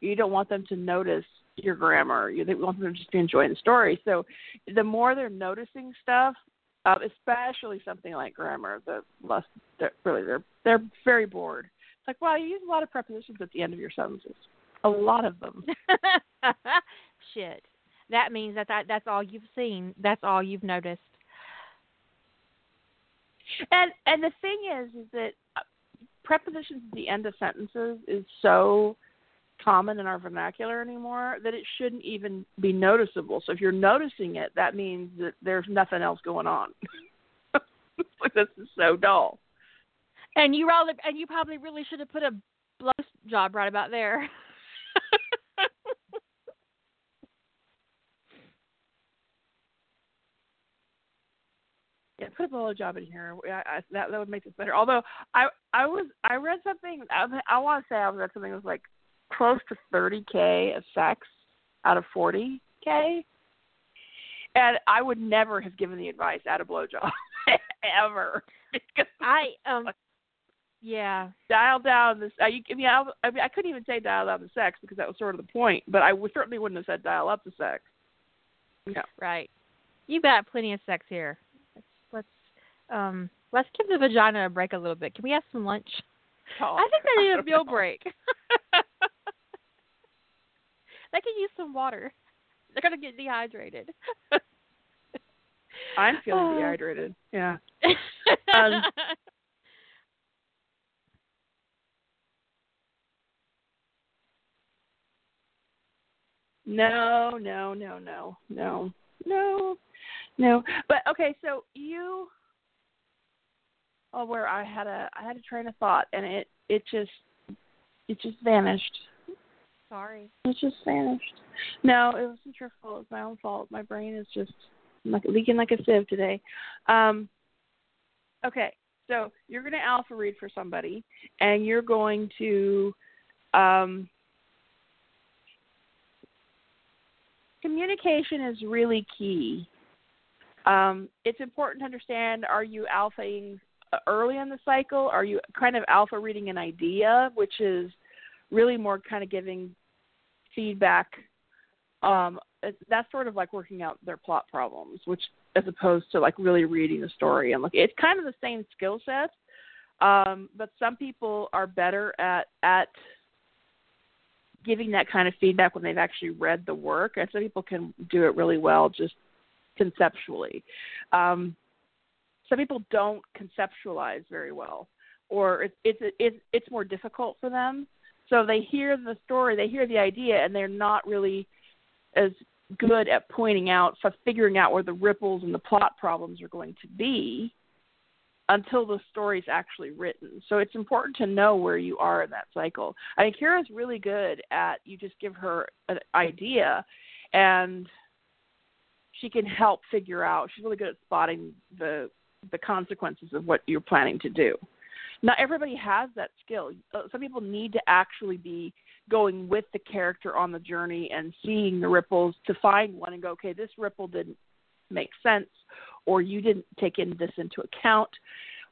You don't want them to notice your grammar. You want them to just be enjoying the story. So the more they're noticing stuff, um, especially something like grammar. The less they're, really they're they're very bored. It's like, wow, you use a lot of prepositions at the end of your sentences. A lot of them. Shit. That means that, that that's all you've seen. That's all you've noticed. And and the thing is, is that uh, prepositions at the end of sentences is so common in our vernacular anymore that it shouldn't even be noticeable. So if you're noticing it, that means that there's nothing else going on. this is so dull. And you probably and you probably really should have put a blow job right about there. Yeah, put a blow job in here. I, I, that that would make this better. Although I I was I read something. I, I want to say I read something that was like close to 30k of sex out of 40k, and I would never have given the advice at a blowjob ever. Because I um yeah. dial down this. I, I mean, I, I mean, I couldn't even say dial down the sex because that was sort of the point. But I would, certainly wouldn't have said dial up the sex. Yeah, Right. You got plenty of sex here. Let's let's um let's give the vagina a break a little bit. Can we have some lunch? I think they need a meal break. they can use some water. They're gonna get dehydrated. I'm feeling Oh. dehydrated. Yeah. Um, No, no, no, no, no, no, no. But okay, so you. Oh, where I had a I had a train of thought, and it it just it just vanished. Sorry. It just vanished. No, it wasn't your fault. It's my own fault. My brain is just like leaking like a sieve today. Um, okay, so you're going to alpha read for somebody, and you're going to um, communication is really key. Um, it's important to understand: Are you alphaing early in the cycle? Are you kind of alpha reading an idea, which is really more kind of giving feedback um, that's sort of like working out their plot problems, which as opposed to like really reading the story and like it's kind of the same skill set. Um, but some people are better at at giving that kind of feedback when they've actually read the work, and some people can do it really well just conceptually. Um, some people don't conceptualize very well, or it's it's it's it's more difficult for them. So they hear the story, they hear the idea, and they're not really as good at pointing out, figuring out where the ripples and the plot problems are going to be until the story's actually written. So it's important to know where you are in that cycle. I think Kira's really good at you just give her an idea and she can help figure out. She's really good at spotting the the consequences of what you're planning to do. Not everybody has that skill. Uh, some people need to actually be going with the character on the journey and seeing the ripples to find one and go, okay, this ripple didn't make sense, or you didn't take in this into account.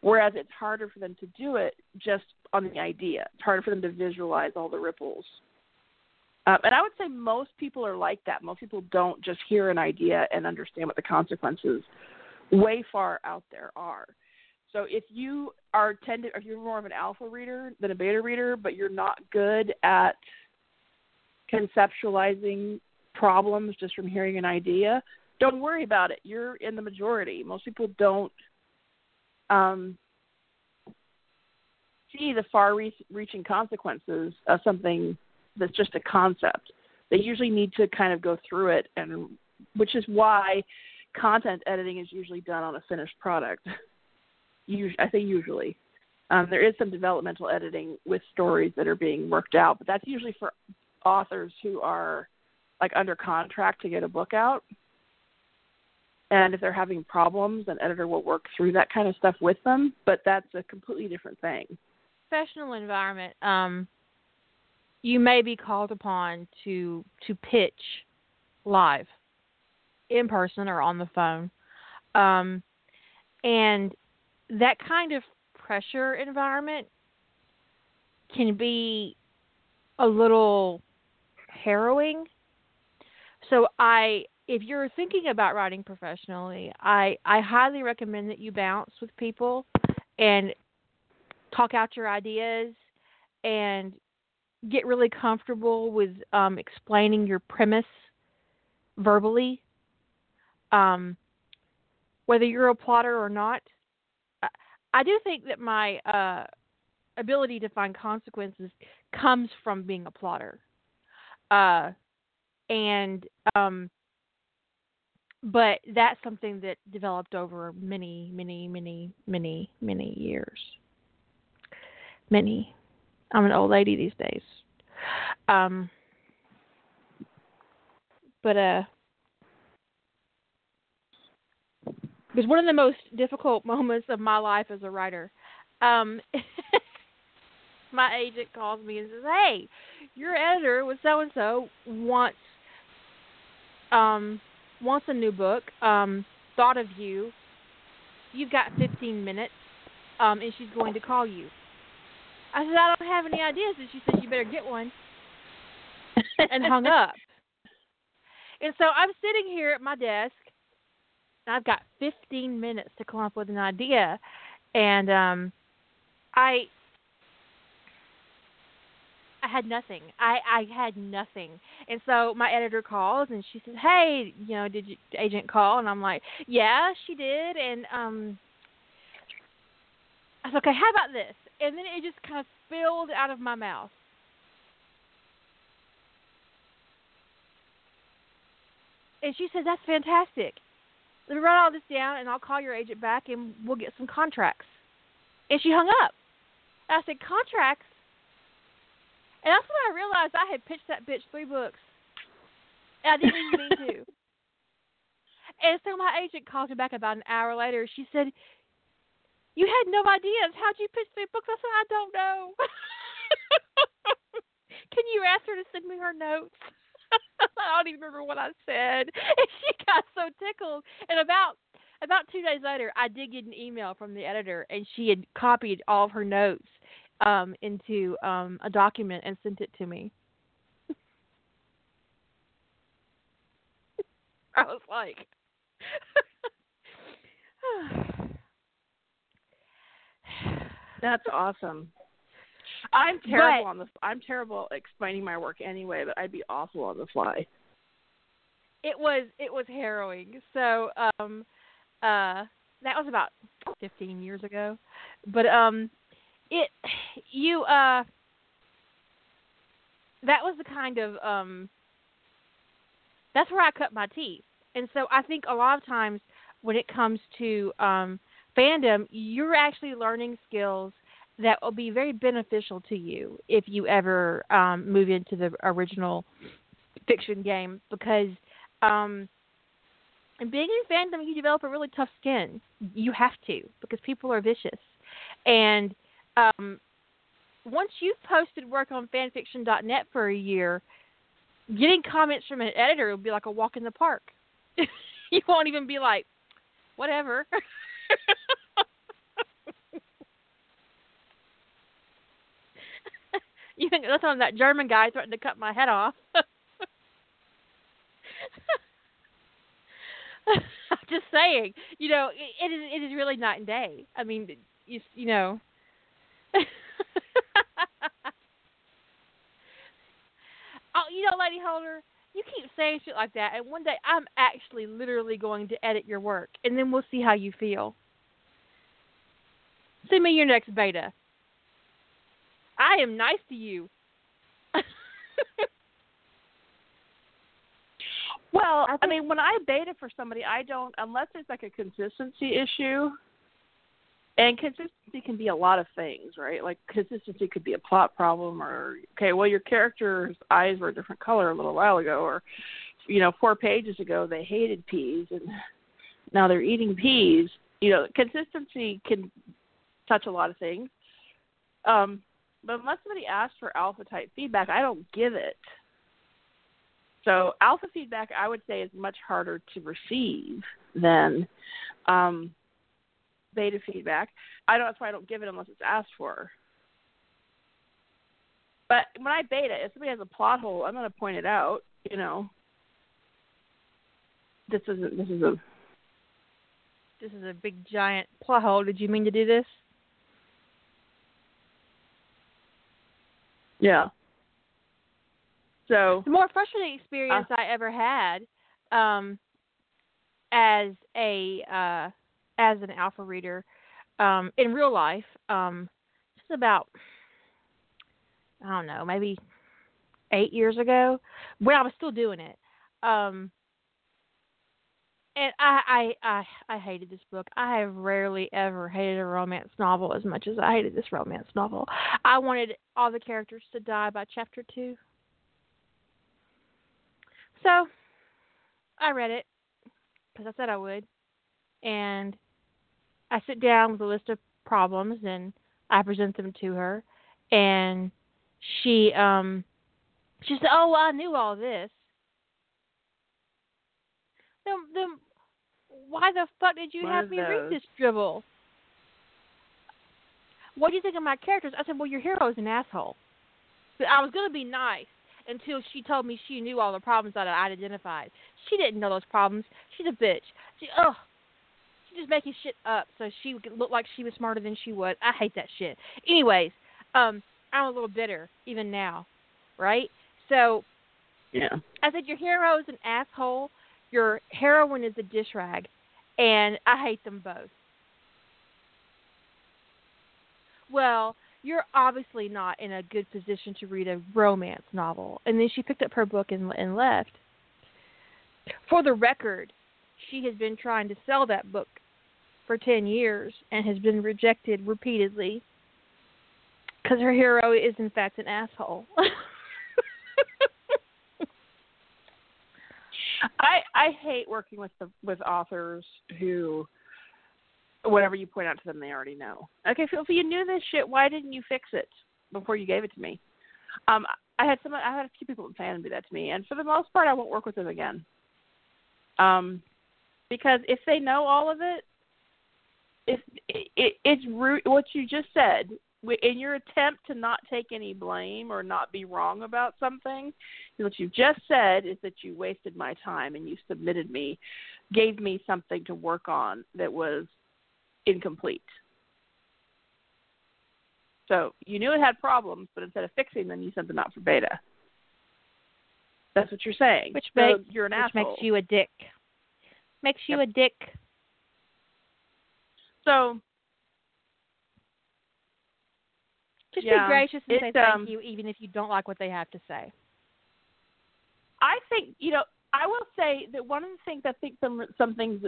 Whereas it's harder for them to do it just on the idea. It's harder for them to visualize all the ripples. Um, and I would say most people are like that. Most people don't just hear an idea and understand what the consequences way far out there are. So if you are tended, if you're more of an alpha reader than a beta reader, but you're not good at conceptualizing problems just from hearing an idea, don't worry about it. You're in the majority. Most people don't um, see the far-reaching consequences of something that's just a concept. They usually need to kind of go through it, and which is why content editing is usually done on a finished product. I say usually. Um, there is some developmental editing with stories that are being worked out, but that's usually for authors who are like under contract to get a book out. And if they're having problems, an editor will work through that kind of stuff with them, but that's a completely different thing. Professional environment, um, you may be called upon to to pitch live in person or on the phone. Um, and that kind of pressure environment can be a little harrowing. So I if you're thinking about writing professionally, I I highly recommend that you bounce with people and talk out your ideas and get really comfortable with um, explaining your premise verbally um, whether you're a plotter or not. I, do think that my uh, ability to find consequences comes from being a plotter. Uh, and um, but that's something that developed over many, many, many, many, many years. Many. I'm an old lady these days. Um, but uh, was one of the most difficult moments of my life as a writer. Um, my agent calls me and says, "Hey, your editor with so and so wants um wants a new book. Um, thought of you. You've got 15 minutes, um, and she's going to call you." I said, "I don't have any ideas," and she said, "You better get one," and hung up. And so I'm sitting here at my desk I've got 15 minutes to come up with an idea, and um, I I had nothing. I I had nothing. And so my editor calls and she says, "Hey, you know, did you agent call?" And I'm like, "Yeah, she did." And um I was like, "Okay, how about this?" And then it just kind of spilled out of my mouth. And she said, "That's fantastic." Let me write all this down and I'll call your agent back and we'll get some contracts. And she hung up. And I said, contracts? And that's when I realized I had pitched that bitch three books. And I didn't even mean to. And so my agent called me back about an hour later. She said, You had no ideas. How'd you pitch three books? I said, I don't know. Can you ask her to send me her notes? I don't even remember what I said. And she got so tickled. And about about two days later, I did get an email from the editor, and she had copied all of her notes um, into um, a document and sent it to me. I was like. That's awesome. I'm terrible But- on the. I'm terrible explaining my work anyway, but I'd be awful on the fly. it was it was harrowing. So um uh that was about 15 years ago. But um it you uh that was the kind of um that's where I cut my teeth. And so I think a lot of times when it comes to um fandom, you're actually learning skills that will be very beneficial to you if you ever um move into the original fiction game because um being in fandom you develop a really tough skin. You have to because people are vicious. And um once you've posted work on fanfiction.net for a year getting comments from an editor will be like a walk in the park. You won't even be like whatever you think that's on that german guy threatened to cut my head off just saying, you know, it, it is it is really night and day. I mean, you you know. oh, you know, Lady Holder, you keep saying shit like that, and one day I'm actually literally going to edit your work, and then we'll see how you feel. Send me your next beta. I am nice to you. Well, I I, mean, when I beta for somebody, I don't unless there's like a consistency issue. And consistency can be a lot of things, right? Like consistency could be a plot problem, or okay, well, your character's eyes were a different color a little while ago, or you know, four pages ago they hated peas and now they're eating peas. You know, consistency can touch a lot of things. Um, but unless somebody asks for alpha type feedback, I don't give it. So alpha feedback, I would say, is much harder to receive than um, beta feedback. I don't. That's why I don't give it unless it's asked for. But when I beta, if somebody has a plot hole, I'm going to point it out. You know, this isn't. This is a. This is a big giant plot hole. Did you mean to do this? Yeah. So the more frustrating experience I ever had um, as a uh, as an alpha reader um, in real life, um, just about I don't know, maybe eight years ago, when I was still doing it. Um, and I, I I I hated this book. I have rarely ever hated a romance novel as much as I hated this romance novel. I wanted all the characters to die by chapter two. So I read it because I said I would, and I sit down with a list of problems and I present them to her, and she um she said, "Oh, well, I knew all this." Then, then why the fuck did you One have me read this dribble? What do you think of my characters? I said, "Well, your hero is an asshole." But I was gonna be nice until she told me she knew all the problems that I'd identified. She didn't know those problems. She's a bitch. She ugh. She's just making shit up so she would look like she was smarter than she was. I hate that shit. Anyways, um, I'm a little bitter even now, right? So yeah. I said your hero is an asshole. Your heroine is a dish rag, and I hate them both. Well, you're obviously not in a good position to read a romance novel. And then she picked up her book and, and left. For the record, she has been trying to sell that book for 10 years and has been rejected repeatedly because her hero is, in fact, an asshole. I I hate working with the with authors who whatever you point out to them they already know. Okay, so if you knew this shit, why didn't you fix it before you gave it to me? Um I had some I had a few people in fandom do that to me and for the most part I won't work with them again. Um because if they know all of it if it, it it's rude what you just said in your attempt to not take any blame or not be wrong about something, what you've just said is that you wasted my time and you submitted me, gave me something to work on that was incomplete. So you knew it had problems, but instead of fixing them, you sent them out for beta. That's what you're saying. Which so makes- you're an Which asshole. makes you a dick. Makes you Yep. a dick. so Just Yeah, be gracious and it, say thank um, you, even if you don't like what they have to say. I think you know. I will say that one of the things I think some some things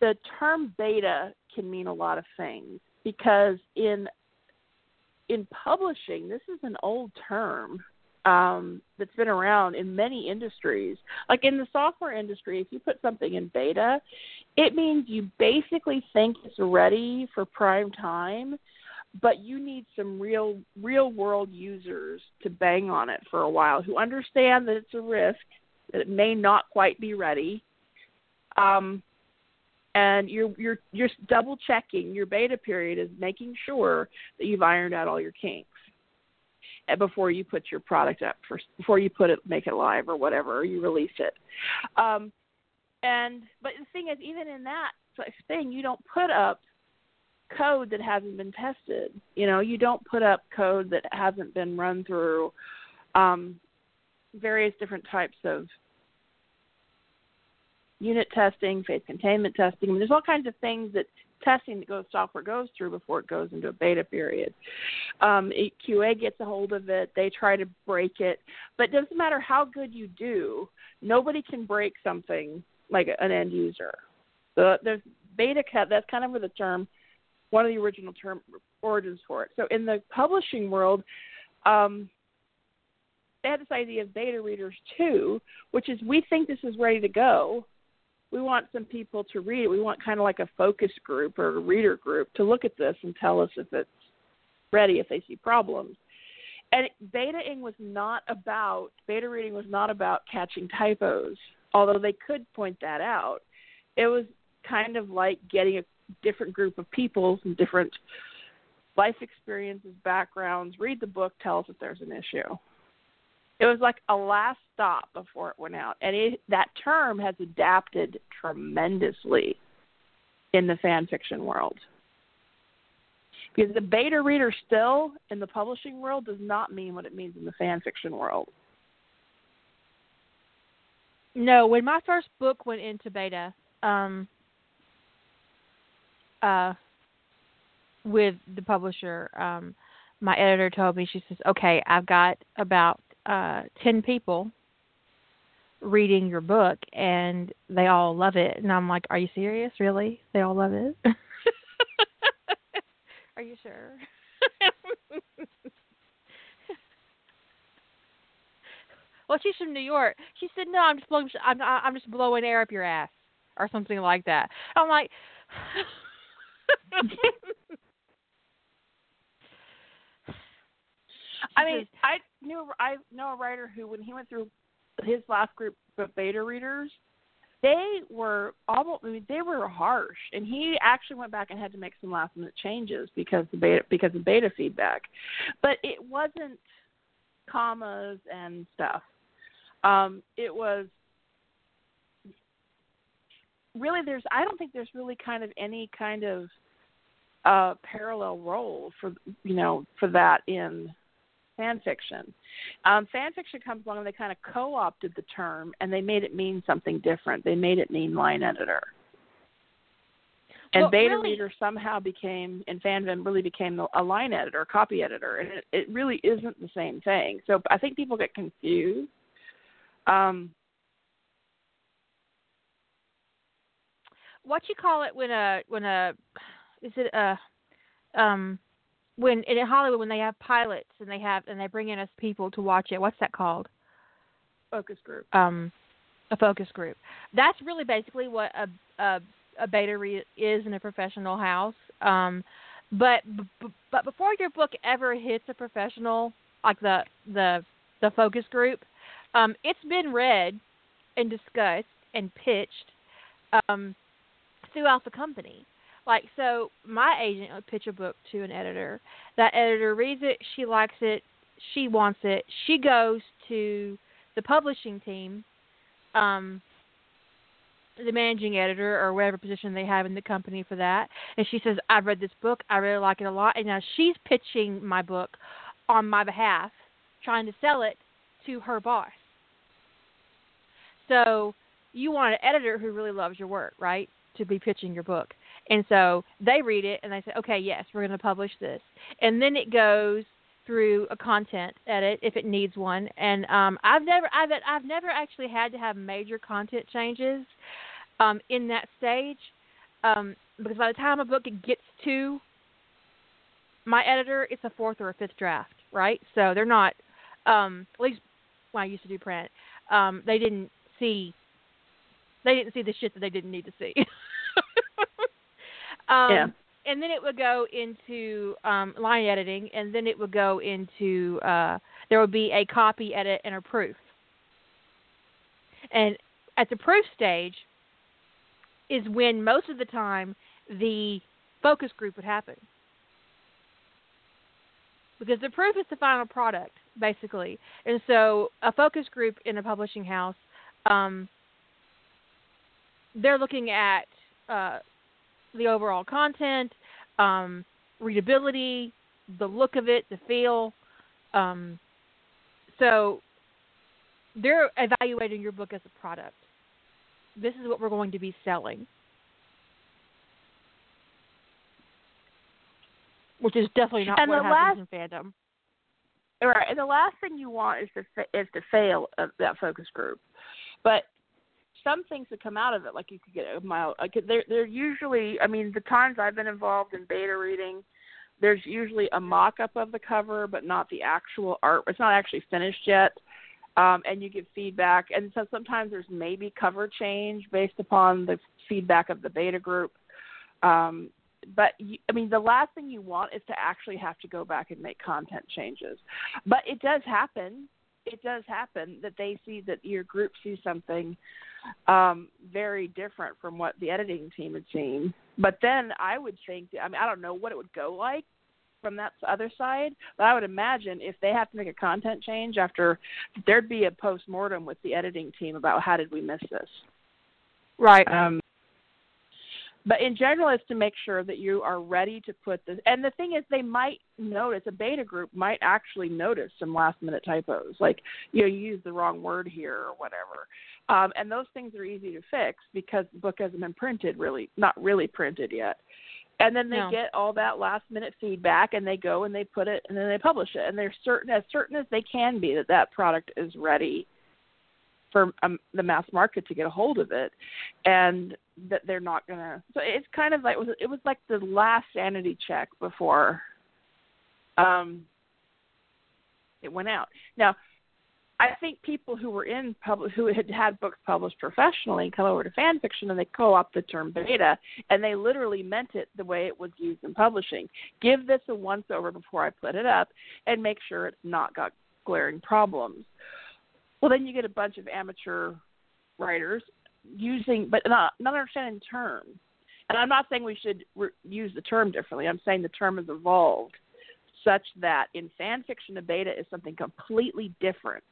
the term beta can mean a lot of things because in in publishing, this is an old term um, that's been around in many industries. Like in the software industry, if you put something in beta, it means you basically think it's ready for prime time, but you need some real real world users to bang on it for a while who understand that it's a risk that it may not quite be ready. Um, and you're you're you're double checking your beta period is making sure that you've ironed out all your kinks before you put your product up for before you put it make it live or whatever or you release it. Um, and but the thing is even in that thing you don't put up code that hasn't been tested. You know, you don't put up code that hasn't been run through um, various different types of unit testing, phase containment testing. I mean, there's all kinds of things that testing that goes software goes through before it goes into a beta period. Um, it, QA gets a hold of it, they try to break it, but it doesn't matter how good you do, nobody can break something like an end user. So there's beta cut. That's kind of where the term one of the original term origins for it. So in the publishing world, um, they had this idea of beta readers too, which is we think this is ready to go. We want some people to read it. We want kind of like a focus group or a reader group to look at this and tell us if it's ready, if they see problems. And betaing was not about beta reading was not about catching typos, although they could point that out. It was kind of like getting a different group of people from different life experiences, backgrounds, read the book, tell us if there's an issue. It was like a last stop before it went out, and it, that term has adapted tremendously in the fan fiction world. Because the beta reader still in the publishing world does not mean what it means in the fan fiction world. No, when my first book went into beta, um, uh, with the publisher, um, my editor told me she says, "Okay, I've got about uh, ten people reading your book, and they all love it." And I'm like, "Are you serious? Really? They all love it? Are you sure?" well, she's from New York. She said, "No, I'm just blowing. I'm I'm just blowing air up your ass, or something like that." I'm like. I mean, I knew I know a writer who, when he went through his last group of beta readers, they were almost I mean, they were harsh, and he actually went back and had to make some last minute changes because the beta because of beta feedback, but it wasn't commas and stuff. Um, it was really there's I don't think there's really kind of any kind of uh, parallel role for you know for that in fan fiction. Um, fan fiction comes along and they kind of co-opted the term and they made it mean something different. They made it mean line editor. And Well, beta really- reader somehow became, and fandom really became a line editor, a copy editor, and it, it really isn't the same thing. So I think people get confused. Um, what you call it when a when a is it a um when in Hollywood when they have pilots and they have and they bring in us people to watch it. What's that called? focus group. Um, a focus group. That's really basically what a a, a beta read is in a professional house. Um, but b- but before your book ever hits a professional like the the the focus group, um, it's been read and discussed and pitched um, throughout the company. like so my agent would pitch a book to an editor. That editor reads it, she likes it, she wants it. She goes to the publishing team, um, the managing editor or whatever position they have in the company for that, and she says, "I've read this book. I really like it a lot." And now she's pitching my book on my behalf, trying to sell it to her boss. So you want an editor who really loves your work, right? To be pitching your book. And so they read it and they say, okay, yes, we're going to publish this. And then it goes through a content edit if it needs one. And um, I've never, I've, I've never actually had to have major content changes um, in that stage um, because by the time a book gets to my editor, it's a fourth or a fifth draft, right? So they're not, um, at least when I used to do print, um, they didn't see they didn't see the shit that they didn't need to see. um, Yeah. And then it would go into um, line editing, and then it would go into uh, there would be a copy edit and a proof. And at the proof stage is when most of the time the focus group would happen. Because the proof is the final product, basically. And so a focus group in a publishing house um, they're looking at uh, the overall content, um, readability, the look of it, the feel. Um, so they're evaluating your book as a product. This is what we're going to be selling. Which is definitely not And what the happens in fandom. Right, and the last thing you want is to is to fail of that focus group. But some things that come out of it, like you could get a mild. Like they're they're usually. I mean, the times I've been involved in beta reading, there's usually a mock-up of the cover, but not the actual art. It's not actually finished yet. Um, and you give feedback, and so sometimes there's maybe cover change based upon the feedback of the beta group. Um, but you, I mean, the last thing you want is to actually have to go back and make content changes. But it does happen. It does happen that they see that your group sees something um, very different from what the editing team had seen. But then I would think, I mean, I don't know what it would go like from that other side, but I would imagine if they have to make a content change after, there'd be a post mortem with the editing team about how did we miss this. Right. Um, but in general, it's to make sure that you are ready to put this. And the thing is, they might notice a beta group might actually notice some last minute typos, like you know, you used the wrong word here or whatever. Um, and those things are easy to fix because the book hasn't been printed really, not really printed yet. And then they No. get all that last minute feedback, and they go and they put it, and then they publish it, and they're certain as certain as they can be that that product is ready for um, the mass market to get a hold of it, and that they're not gonna. So it's kind of like it was, it was like the last sanity check before um, it went out. Now, I think people who were in public who had had books published professionally come over to fan fiction and they co-opt the term beta and they literally meant it the way it was used in publishing. Give this a once over before I put it up and make sure it's not got glaring problems. Well, then you get a bunch of amateur writers using, but not not understanding the term. And I'm not saying we should re- use the term differently. I'm saying the term has evolved such that in fan fiction, a beta is something completely different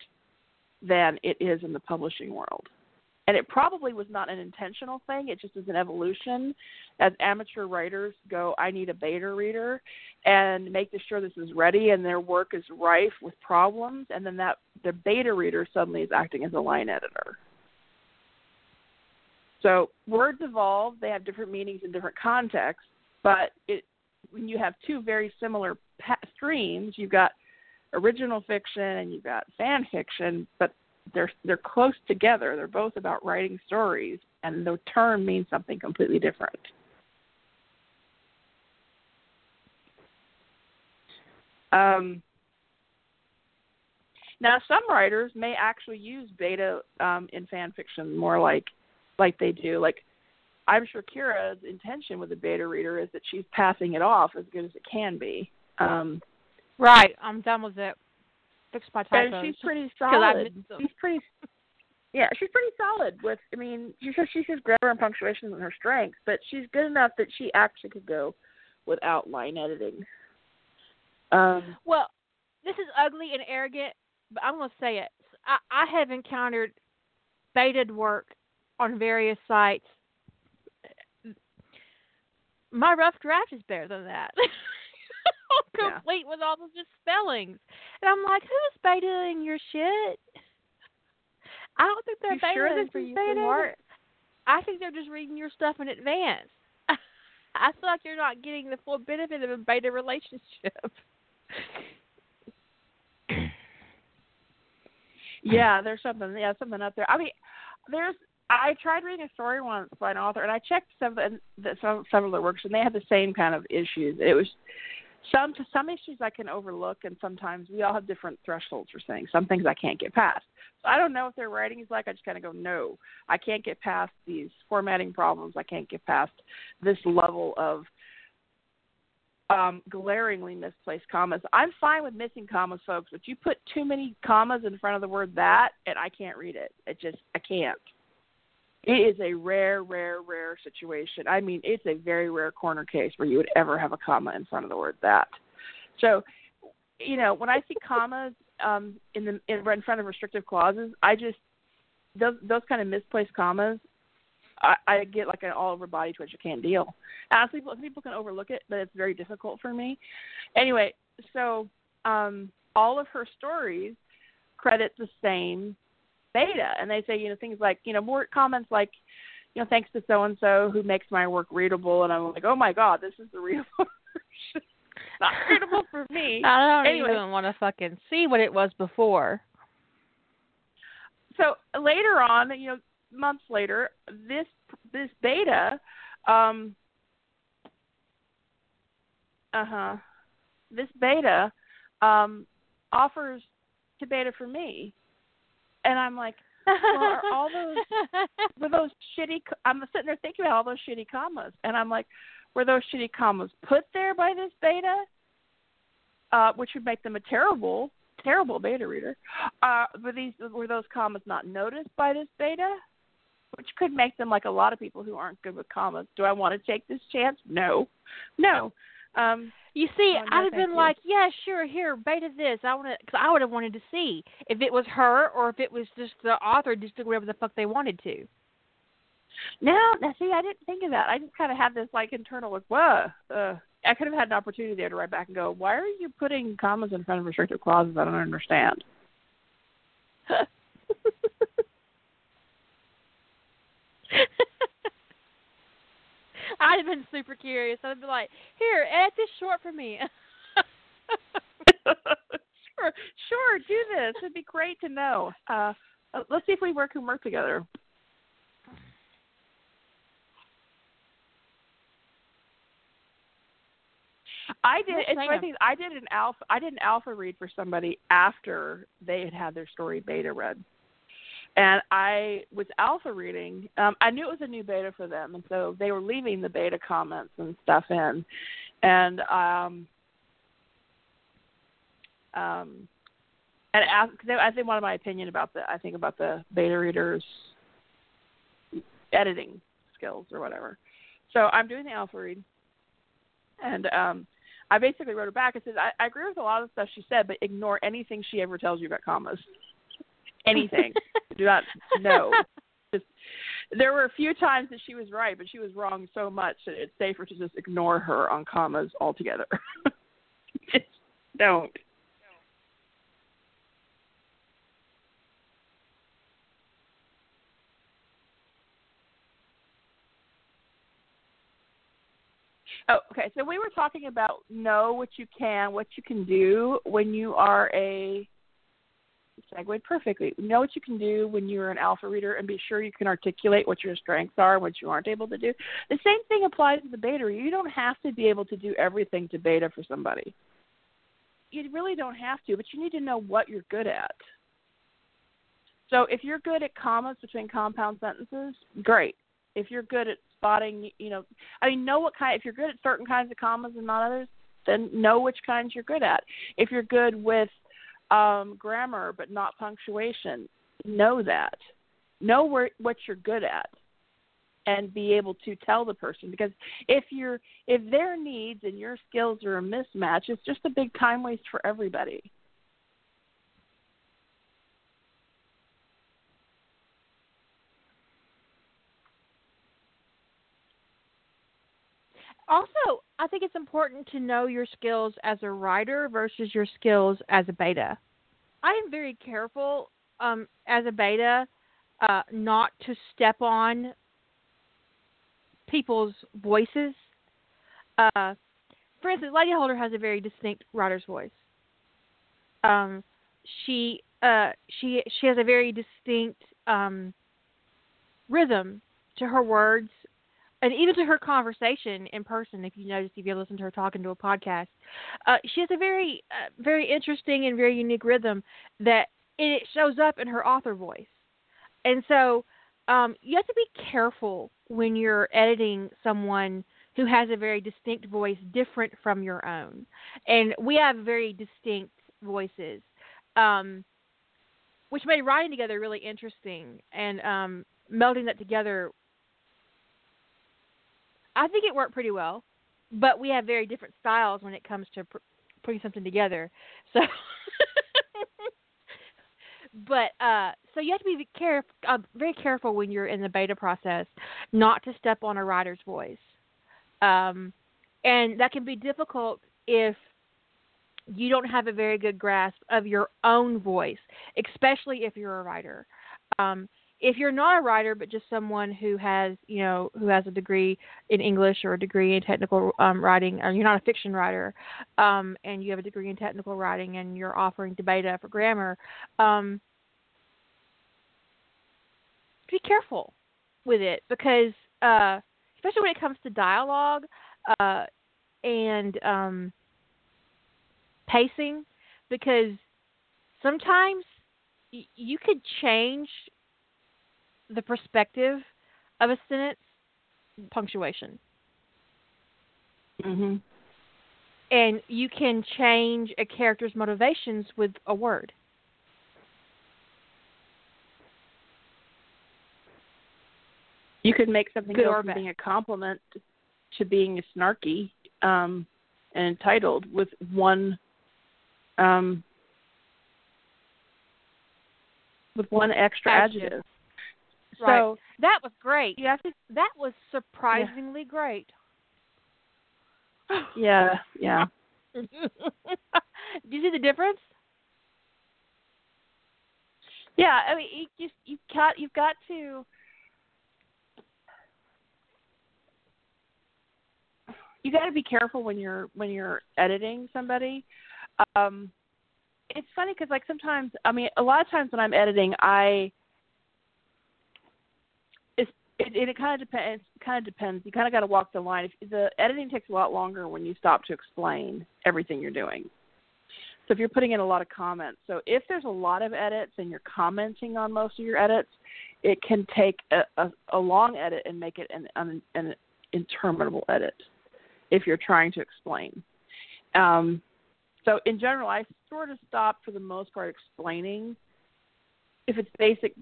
than it is in the publishing world. And it probably was not an intentional thing. It just is an evolution as amateur writers go, I need a beta reader and make sure this is ready and their work is rife with problems. And then that the beta reader suddenly is acting as a line editor. So words evolve, they have different meanings in different contexts, but it, when you have two very similar pa- streams, you've got original fiction and you've got fan fiction, but they're they're close together. They're both about writing stories, and the term means something completely different. Um, now, some writers may actually use beta um, in fan fiction more like like they do. Like I'm sure Kira's intention with the beta reader is that she's passing it off as good as it can be. Um, Right. I'm done with it. Fix my typos. and she's pretty solid. She's pretty. Yeah, she's pretty solid with. I mean, she says she says grammar and punctuation are her strengths, but she's good enough that she actually could go without line editing. Um, Well, this is ugly and arrogant, but I'm going to say it. I, I have encountered beta'd work on various sites. My rough draft is better than that. Yeah. Complete with all the spellings. And I'm like, who's betaing your shit? I don't think they're You sure betaing this for you. I think they're just reading your stuff in advance. I feel like you're not getting the full benefit of a beta relationship. yeah, there's something. Yeah, something up there. I mean, there's. I tried reading a story once by an author, and I checked some some some of their works, and they had the same kind of issues. It was some some issues I can overlook, and sometimes we all have different thresholds for things. Some things I can't get past. So I don't know what their writing is like. I just kind of go, no, I can't get past these formatting problems. I can't get past this level of um, glaringly misplaced commas. I'm fine with missing commas, folks, but you put too many commas in front of the word that, and I can't read it. It just I can't. It is a rare, rare, rare situation. I mean, it's a very rare corner case where you would ever have a comma in front of the word that. So, you know, when I see commas um, in the in, in front of restrictive clauses, I just those those kind of misplaced commas I, I get like an all over body twitch. I can't deal. Uh, people people can overlook it, but it's very difficult for me. Anyway, so um, all of her stories credit the same beta, and they say you know things like you know more comments like you know thanks to so and so who makes my work readable, and I'm like oh my god this is the readable version. Not readable for me. I don't Anyway. even want to fucking see what it was before. so later on, you know, months later, this this beta, um, uh huh, this beta um, offers to beta for me, and I'm like, Well, are all those- were those shitty? I'm sitting there thinking about all those shitty commas, and I'm like, were those shitty commas put there by this beta, uh, which would make them a terrible, terrible beta reader? Uh, were these were those commas not noticed by this beta? Which could make them like a lot of people who aren't good with commas. Do I want to take this chance? No, no. Um, You see, Oh, no, I'd have been you. like, "Yeah, sure, here, beta this." I want to, because I would have wanted to see if it was her or if it was just the author just did whatever the fuck they wanted to. No, now see, I didn't think of that. I just kind of had this like internal like, whoa. Uh, I could have had an opportunity there to write back and go, why are you putting commas in front of restrictive clauses? I don't understand. I'd have been super curious. I'd be like, "Here, edit this short for me." sure, sure, do this. It'd be great to know. Uh, uh, let's see if we work can work together. I did. It's one thing. I did an alpha. I did an alpha read for somebody after they had had their story beta read, and I was alpha reading. Um, I knew it was a new beta for them, and so they were leaving the beta comments and stuff in, and um, um, and ask, they, I think wanted my opinion about the. I think about the beta readers editing skills or whatever. So I'm doing the alpha read, and um, I basically wrote her back and said I, I agree with a lot of the stuff she said, but ignore anything she ever tells you about commas. Anything. Do not know. Just, there were a few times that she was right, but she was wrong so much that it's safer to just ignore her on commas altogether. just don't. Oh, okay. So we were talking about know what you can, what you can do when you are a segued perfectly. Know what you can do when you're an alpha reader, and be sure you can articulate what your strengths are, and what you aren't able to do. The same thing applies to the beta. You don't have to be able to do everything to beta for somebody. You really don't have to, but you need to know what you're good at. So if you're good at commas between compound sentences, great. If you're good at spotting, you know, I mean, know what kind. If you're good at certain kinds of commas and not others, then know which kinds you're good at. If you're good with um, grammar but not punctuation, know that. know where what you're good at and be able to tell the person. Because if you're if their needs and your skills are a mismatch it's just a big time waste for everybody. Also i think it's important to know your skills as a writer versus your skills as a beta i am very careful um, as a beta uh, not to step on people's voices. Uh, for instance, Lady Holder has a very distinct writer's voice. Um, she uh, she she has a very distinct um, rhythm to her words, and even to her conversation in person. If you notice, if you listen to her talking to a podcast, uh, she has a very uh, very interesting and very unique rhythm that it shows up in her author voice. And so um, you have to be careful when you're editing someone who has a very distinct voice different from your own. And we have very distinct voices, um, which made writing together really interesting. And um, melding that together, I think it worked pretty well. But we have very different styles when it comes to pr- putting something together. So. but uh, so you have to be caref- uh, very careful when you're in the beta process not to step on a writer's voice, um, and that can be difficult if you don't have a very good grasp of your own voice, especially if you're a writer. Um, if you're not a writer but just someone who has you know who has a degree in english or a degree in technical um, writing or you're not a fiction writer um, and you have a degree in technical writing and you're offering to beta for grammar um, be careful with it because uh, especially when it comes to dialogue uh, and um, pacing because sometimes you could change the perspective of a sentence punctuation. Mhm. And you can change a character's motivations with a word. You could make something Good go from bad. being a compliment to being snarky um, and entitled with one um, with one extra Adjective. adjective. Right. So That was great. you have to That was surprisingly great. yeah, yeah. Do you see the difference? Yeah, I mean, you just you've got you've got to you got to be careful when you're when you're editing somebody. Um, it's funny because like sometimes I mean a lot of times when I'm editing I it's, it it, kind of depends. Kind of depends. You kind of got to walk the line. If the editing takes a lot longer when you stop to explain everything you're doing. So if you're putting in a lot of comments, so if there's a lot of edits and you're commenting on most of your edits, it can take a, a, a long edit and make it an, an, an interminable edit if you're trying to explain. Um, so in general, I sort of stop for the most part explaining. If it's basic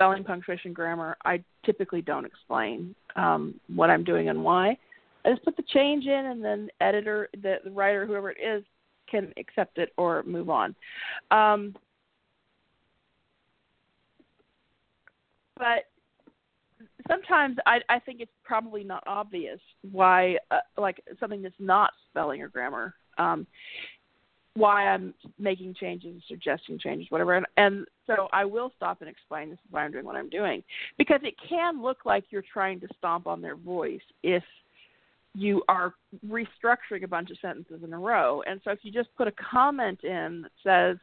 spelling, punctuation, grammar, I typically don't explain um, what I'm doing and why. I just put the change in, and then editor, the, the writer, whoever it is, can accept it or move on. Um, but sometimes I, I think it's probably not obvious why, uh, like something that's not spelling or grammar, um, why I'm making changes, and suggesting changes, whatever. And, and so I will stop and explain this is why I'm doing what I'm doing because it can look like you're trying to stomp on their voice if you are restructuring a bunch of sentences in a row. And so if you just put a comment in that says,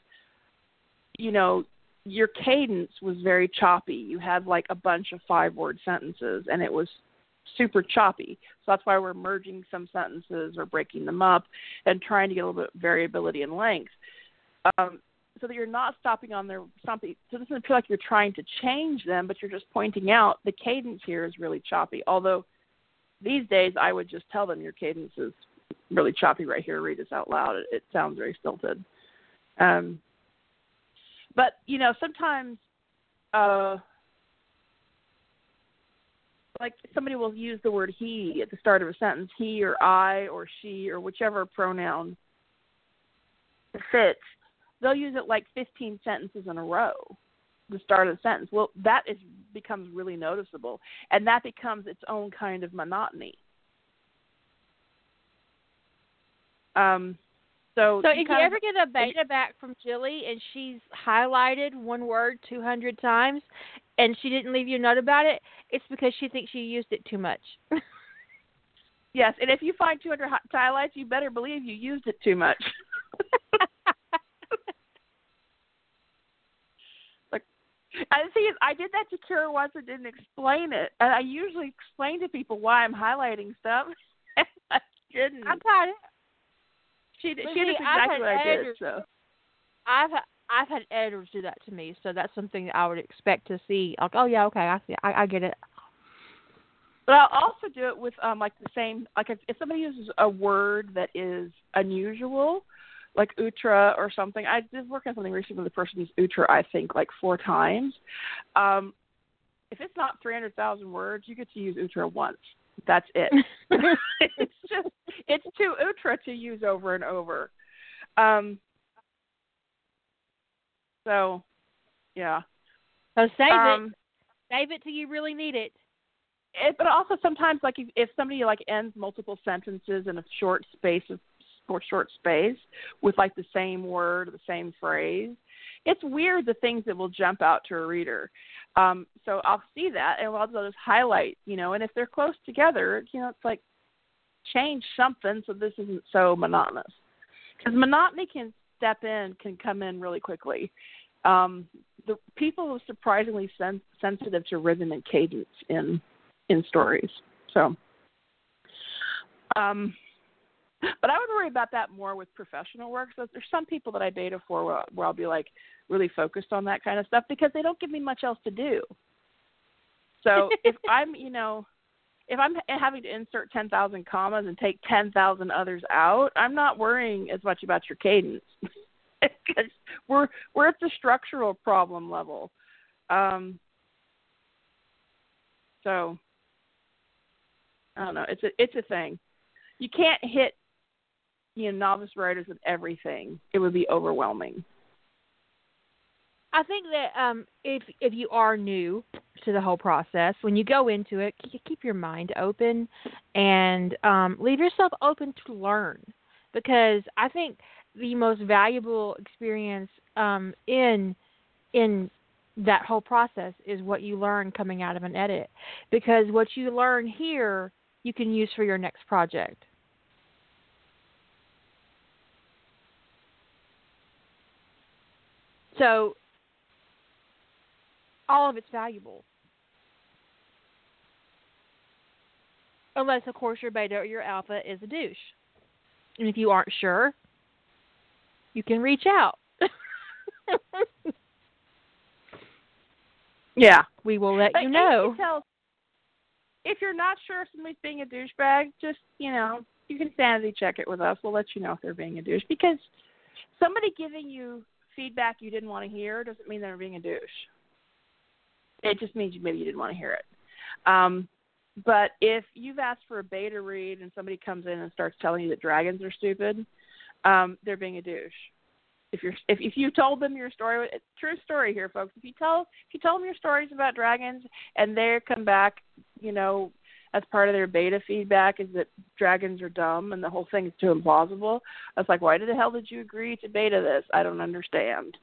you know, your cadence was very choppy. You had like a bunch of five word sentences and it was super choppy. So that's why we're merging some sentences or breaking them up and trying to get a little bit of variability in length. Um, so that you're not stopping on their something so it doesn't feel like you're trying to change them, but you're just pointing out the cadence here is really choppy. Although these days I would just tell them your cadence is really choppy right here, read this out loud. It, it sounds very stilted. Um but you know sometimes uh like somebody will use the word he at the start of a sentence, he or I or she or whichever pronoun fits. They'll use it like 15 sentences in a row. The start of the sentence. Well, that is becomes really noticeable, and that becomes its own kind of monotony. Um, so, So if you ever get a beta back from Jilly and she's highlighted one word 200 times and she didn't leave you a note about it, it's because she thinks you used it too much. yes, and if you find 200 hi- highlights, you better believe you used it too much. like, and the thing is, I did that to Kara once and didn't explain it, and I usually explain to people why I'm highlighting stuff. I didn't. I got it. she she did I've exactly what I did. So. I've I've had editors do that to me, so that's something that I would expect to see. Like, oh yeah, okay, I see, I, I get it. But I'll also do it with um like the same like if, if somebody uses a word that is unusual, like ultra or something. I did work on something recently with a person used ultra I think like four times. Um if it's not three hundred thousand words, you get to use ultra once. That's it. it's just it's too ultra to use over and over. Um so yeah. So save um, it, save it till you really need it. it, but also sometimes like if, if somebody like ends multiple sentences in a short space of or short space with like the same word or the same phrase it's weird the things that will jump out to a reader um so i'll see that and i'll just highlight you know and if they're close together you know it's like change something so this isn't so monotonous because monotony can step in can come in really quickly um the people are surprisingly sen- sensitive to rhythm and cadence in in stories. So, um, but I would worry about that more with professional work. So there's some people that I beta for where, where I'll be like really focused on that kind of stuff because they don't give me much else to do. So if I'm, you know, if I'm having to insert 10,000 commas and take 10,000 others out, I'm not worrying as much about your cadence because we're we're at the structural problem level. Um, so I don't know. It's a it's a thing. You can't hit you know novice writers with everything. It would be overwhelming. I think that um, if if you are new to the whole process, when you go into it, keep your mind open and um, leave yourself open to learn. Because I think the most valuable experience um, in in that whole process is what you learn coming out of an edit. Because what you learn here, you can use for your next project. So all of it's valuable. Unless, of course, your beta or your alpha is a douche. And if you aren't sure, you can reach out. Yeah. we will let But- you know. can tell if you're not sure if somebody's being a douchebag, just you know, you can sanity check it with us. We'll let you know if they're being a douche because somebody giving you feedback you didn't want to hear doesn't mean they're being a douche. It just means you maybe you didn't want to hear it. Um, but if you've asked for a beta read and somebody comes in and starts telling you that dragons are stupid, um, they're being a douche. If you're if if you told them your story, true story here, folks. If you tell if you tell them your stories about dragons and they come back, you know, as part of their beta feedback is that dragons are dumb and the whole thing is too implausible. I was like, why the hell did you agree to beta this? I don't understand.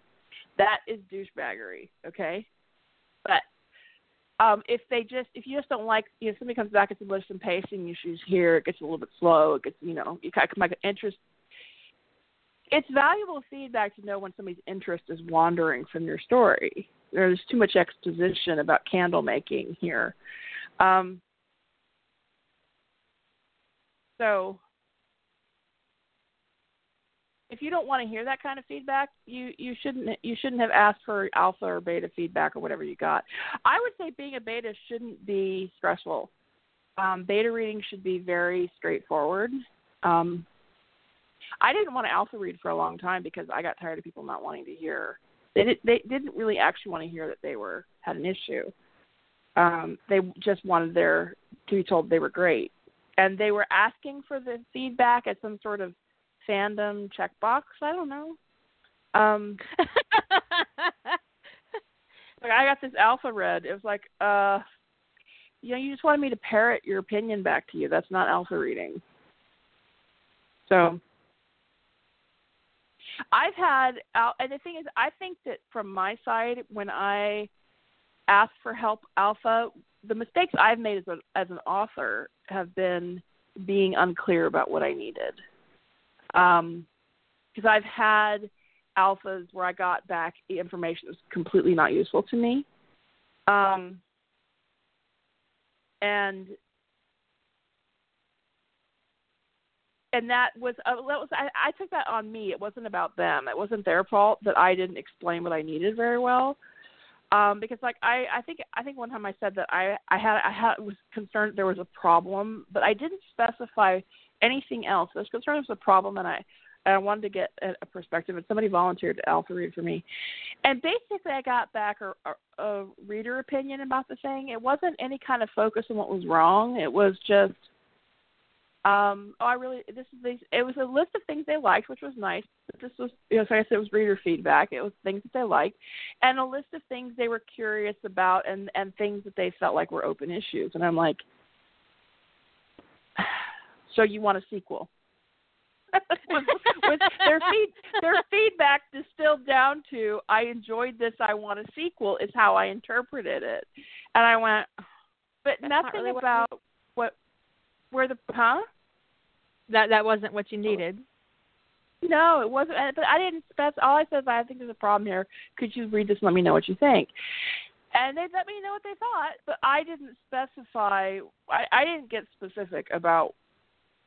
That is douchebaggery, okay? But um, if they just if you just don't like you know somebody comes back and says there's some pacing issues here, it gets a little bit slow, it gets you know you kind of back interest. It's valuable feedback to know when somebody's interest is wandering from your story. There's too much exposition about candle making here. Um, so if you don't want to hear that kind of feedback, you you shouldn't you shouldn't have asked for alpha or beta feedback or whatever you got. I would say being a beta shouldn't be stressful. Um, beta reading should be very straightforward. Um, I didn't want to alpha read for a long time because I got tired of people not wanting to hear. They did, they didn't really actually want to hear that they were had an issue. Um, they just wanted their to be told they were great, and they were asking for the feedback as some sort of fandom checkbox. I don't know. Um, like I got this alpha read. It was like, uh, you know, you just wanted me to parrot your opinion back to you. That's not alpha reading. So I've had, and the thing is, I think that from my side, when I ask for help alpha, the mistakes I've made as, a, as an author have been being unclear about what I needed. Because um, I've had alphas where I got back information that was completely not useful to me. Um, and and that was uh, that was I, I took that on me. It wasn't about them. It wasn't their fault that I didn't explain what I needed very well. Um, because like I I think I think one time I said that I I had I had was concerned there was a problem, but I didn't specify anything else. Was there was a problem, and I and I wanted to get a, perspective. And somebody volunteered to alpha read for me, and basically I got back a, a, a reader opinion about the thing. It wasn't any kind of focus on what was wrong. It was just um, oh, I really this is these. It was a list of things they liked, which was nice. But this was, you know, so I said it was reader feedback. It was things that they liked, and a list of things they were curious about, and and things that they felt like were open issues. And I'm like, so you want a sequel? with, with their feed, their feedback distilled down to, I enjoyed this. I want a sequel. Is how I interpreted it, and I went, but That's nothing really about what, what where the huh that that wasn't what you needed. no, it wasn't. But I didn't spec. All I said I think there's a problem here. Could you read this and let me know what you think? And they let me know what they thought, but I didn't specify. I, I didn't get specific about,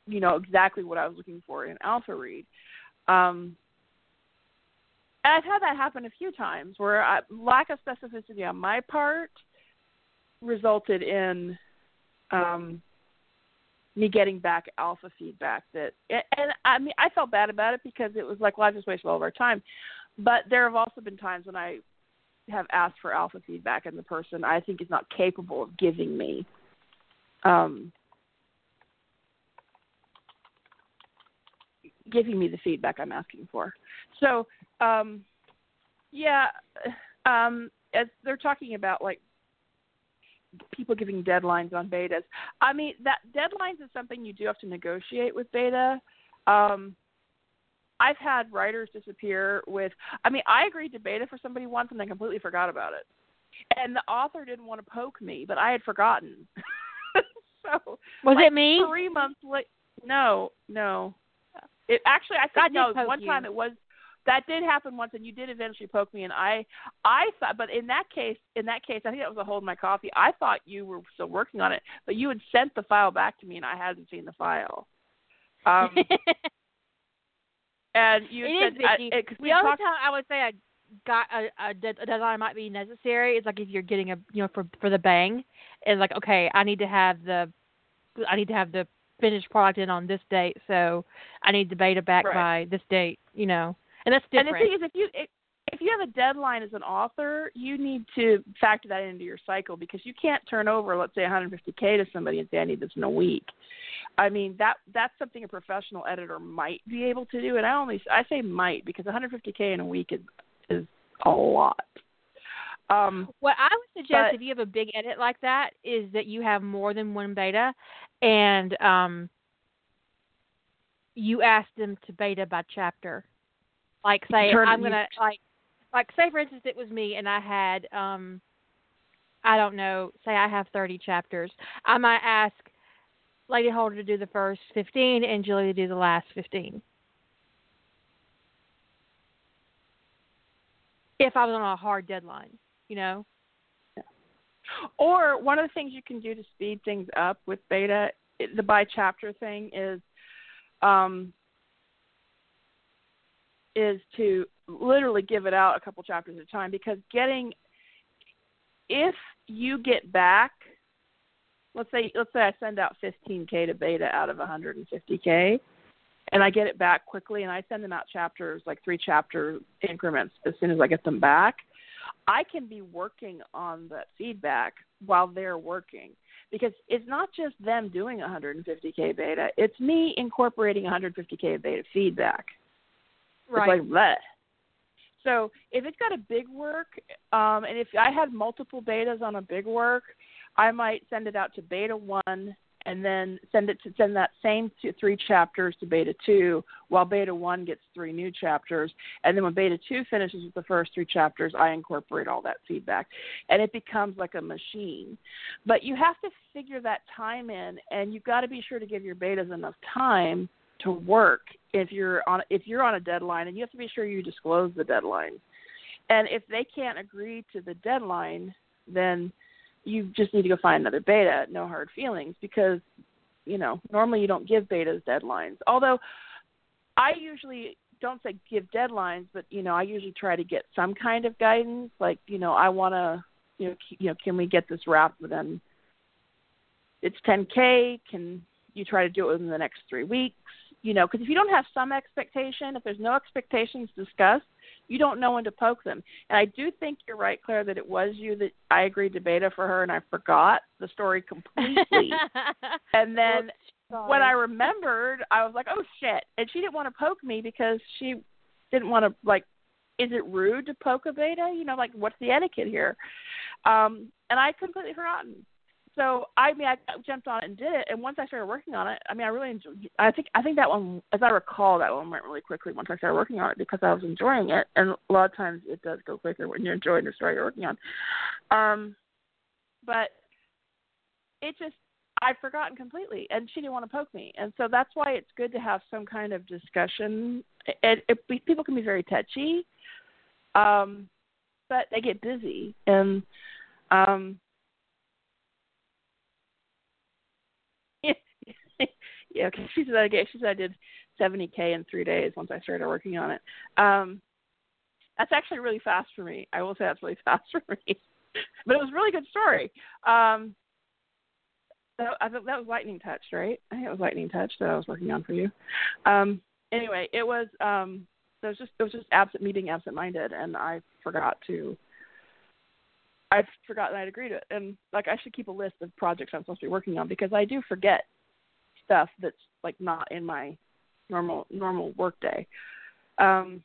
you know, exactly what I was looking for in alpha read. Um, and I've had that happen a few times where I, lack of specificity on my part resulted in um, me getting back alpha feedback that and I mean I felt bad about it because it was like well I just wasted all of our time. But there have also been times when I have asked for alpha feedback and the person I think is not capable of giving me um giving me the feedback I'm asking for. So um yeah um as they're talking about like people giving deadlines on betas. I mean, that deadlines is something you do have to negotiate with beta. Um, I've had writers disappear with. I mean, I agreed to beta for somebody once and then completely forgot about it, and the author didn't want to poke me, but I had forgotten. so was like, it me? Three months late. No, no. It actually, I think no. One you. time it was that did happen once, and you did eventually poke me, and I, I thought, but in that case, in that case, I think that was a hold my coffee. I thought you were still working on it, but you had sent the file back to me, and I hadn't seen the file. Um, and you it said, is. I, it, the only time I would say I got a, a, a deadline might be necessary is like if you're getting a you know for for the bang, is like okay, I need to have the, I need to have the finished product in on this date, so I need the beta back right. by this date, you know. And that's different. And the thing is, if you if you have a deadline as an author, you need to factor that into your cycle because you can't turn over, let's say, 150k to somebody and say, "I need this in a week." I mean, that that's something a professional editor might be able to do, and I only I say might because 150k in a week is is a lot. Um, what I would suggest but, if you have a big edit like that is that you have more than one beta, and um, you ask them to beta by chapter. Like say I'm gonna like like say for instance it was me and I had um I don't know, say I have thirty chapters. I might ask Lady Holder to do the first fifteen and Julie to do the last fifteen. If I was on a hard deadline, you know. Or one of the things you can do to speed things up with beta, the by chapter thing is um, is to literally give it out a couple chapters at a time because getting if you get back let's say let's say I send out 15k to beta out of 150k and I get it back quickly and I send them out chapters like three chapter increments as soon as I get them back I can be working on that feedback while they're working because it's not just them doing 150k beta; it's me incorporating 150k beta feedback. Right. It's like that. So if it's got a big work, um, and if I had multiple betas on a big work, I might send it out to beta one and then send it to send that same two, three chapters to beta two while beta one gets three new chapters. And then when beta two finishes with the first three chapters i incorporate all that feedback. And it becomes like a machine. But you have to figure that time in and you've got to be sure to give your betas enough time to work if you're on if you're on a deadline and you have to be sure you disclose the deadline. And if they can't agree to the deadline then you just need to go find another beta. No hard feelings because you know normally you don't give betas deadlines. Although I usually don't say give deadlines, but you know I usually try to get some kind of guidance. Like you know I want to you know you know can we get this wrapped within it's 10k? Can you try to do it within the next three weeks? You know because if you don't have some expectation, if there's no expectations discussed, you don't know when to poke them. And I do think you're right, Claire, that it was you that I agreed to beta for her, and I forgot the story completely. and then Oops, when I remembered, I was like, oh shit! And she didn't want to poke me because she didn't want to like. Is it rude to poke a beta? You know, like what's the etiquette here? Um, and I completely forgotten. So I mean, I jumped on it and did it. And once I started working on it, I mean, I really enjoyed. I think I think that one, as I recall, that one went really quickly once I started working on it because I was enjoying it. And a lot of times it does go quicker when you're enjoying the story you're working on. Um, but it just I'd forgotten completely, and she didn't want to poke me, and so that's why it's good to have some kind of discussion. It, it, it people can be very touchy, um, but they get busy, and um, yeah, okay. She said I she said I did 70k in three days once I started working on it. Um, that's actually really fast for me. I will say that's really fast for me, but it was a really good story. Um, so I that was Lightning Touch, right? I think it was Lightning Touch that I was working on for you. Um, anyway, it was um, it was just it was just absent me being absent-minded, and I forgot to. I forgot that I'd agreed to it, and like I should keep a list of projects I'm supposed to be working on because I do forget stuff that's like not in my normal normal workday. Um,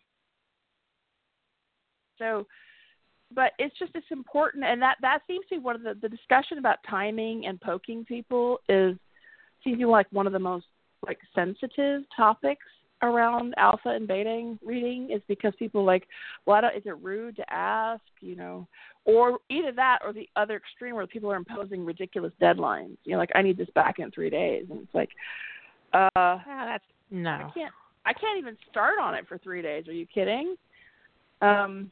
so, but it's just it's important, and that that seems to be one of the the discussion about timing and poking people is seems to be like one of the most like sensitive topics around alpha and beta reading is because people like, well, I don't, is it rude to ask, you know, or either that or the other extreme where people are imposing ridiculous deadlines. You know, like I need this back in three days, and it's like, uh, Ah, that's no. I can't, I can't even start on it for three days. Are you kidding? Um,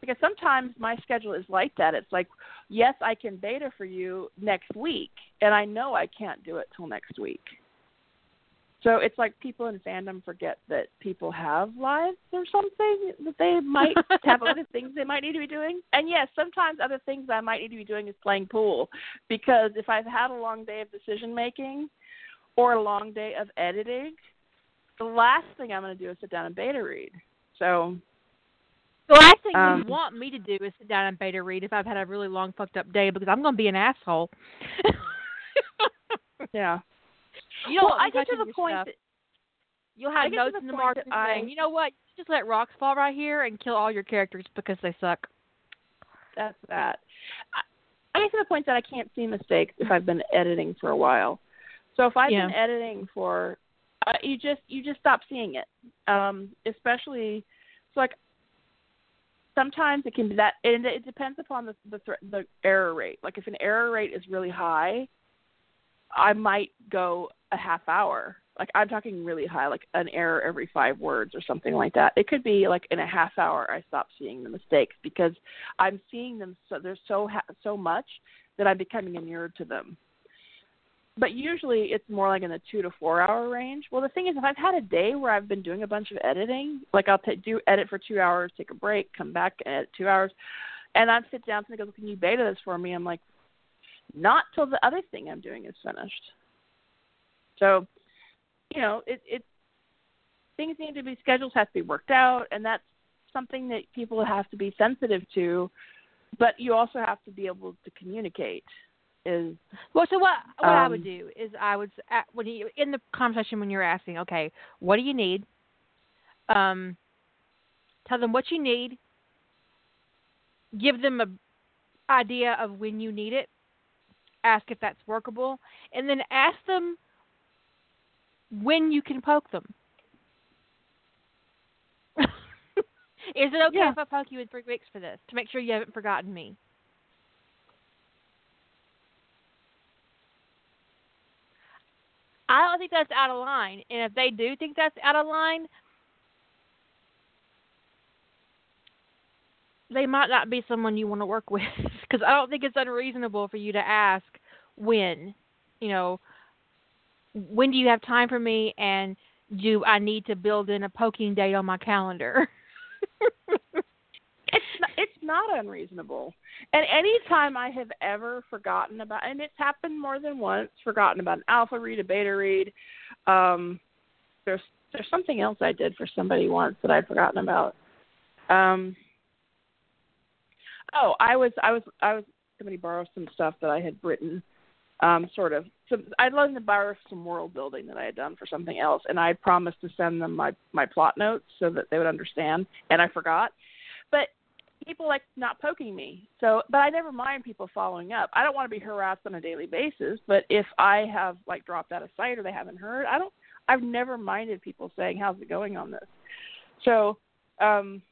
because sometimes my schedule is like that. It's like, yes, I can beta for you next week, and I know I can't do it till next week. So it's like people in fandom forget that people have lives or something that they might have other things they might need to be doing. And yes, sometimes other things I might need to be doing is playing pool because if I've had a long day of decision making or a long day of editing, the last thing I'm going to do is sit down and beta read. So The last thing Um, you want me to do is sit down and beta read if I've had a really long fucked up day because I'm going to be an asshole. yeah, you don't well, I get to the point that You'll have notes the in the margin saying, you know what, just let rocks fall right here and kill all your characters because they suck. that's that. I, I get to the point that I can't see mistakes if I've been editing for a while. So if I've been editing for, uh, you just you just stop seeing it. Um, especially, so like sometimes it can be that, and it depends upon the the, the error rate. Like if an error rate is really high, I might go a half hour. Like I'm talking really high, like an error every five words or something like that. It could be like in a half hour I stop seeing the mistakes because I'm seeing them so there's so ha- so much that I'm becoming inured to them. But usually it's more like in the two to four hour range. Well, the thing is, if I've had a day where I've been doing a bunch of editing, like I'll t- do edit for two hours, take a break, come back, edit two hours, and I'd sit down and go, "Can you beta this for me?" I'm like, "Not till the other thing I'm doing is finished." So, you know, it it things need to be schedules have to be worked out, and that's something that people have to be sensitive to, but you also have to be able to communicate. Is Well, so what what I would Um, do is I would when you in the conversation when you're asking, okay, what do you need? Um, tell them what you need. Give them a idea of when you need it. Ask if that's workable, and then ask them when you can poke them. Is it okay Yeah. if I poke you in three weeks for this to make sure you haven't forgotten me? I don't think that's out of line. And if they do think that's out of line, they might not be someone you want to work with. Because I don't think it's unreasonable for you to ask when, you know, when do you have time for me and do I need to build in a poking date on my calendar? it's not, it's not unreasonable. And any time I have ever forgotten about, and it's happened more than once, forgotten about an alpha read, a beta read. Um, there's there's something else I did for somebody once that I'd forgotten about. Um, oh, I was I was I was somebody borrow some stuff that I had written, um, sort of. So I'd let them borrow some world building that I had done for something else, and I promised to send them my my plot notes so that they would understand, and I forgot. But people like not poking me. So, but I never mind people following up. I don't want to be harassed on a daily basis, but if I have like dropped out of sight or they haven't heard, I don't. I've never minded people saying, "How's it going on this?" So, um,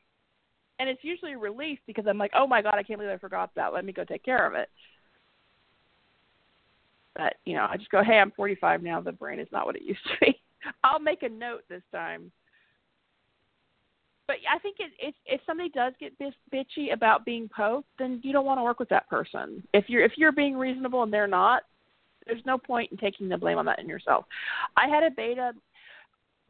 and it's usually a relief because I'm like, "Oh my god, I can't believe I forgot that. Let me go take care of it." But you know, I just go, "Hey, I'm 45 now. The brain is not what it used to be." I'll make a note this time but I think it, if if somebody does get bis- bitchy about being poked, then you don't want to work with that person. If you're if you're being reasonable and they're not, there's no point in taking the blame on that in yourself. I had a beta.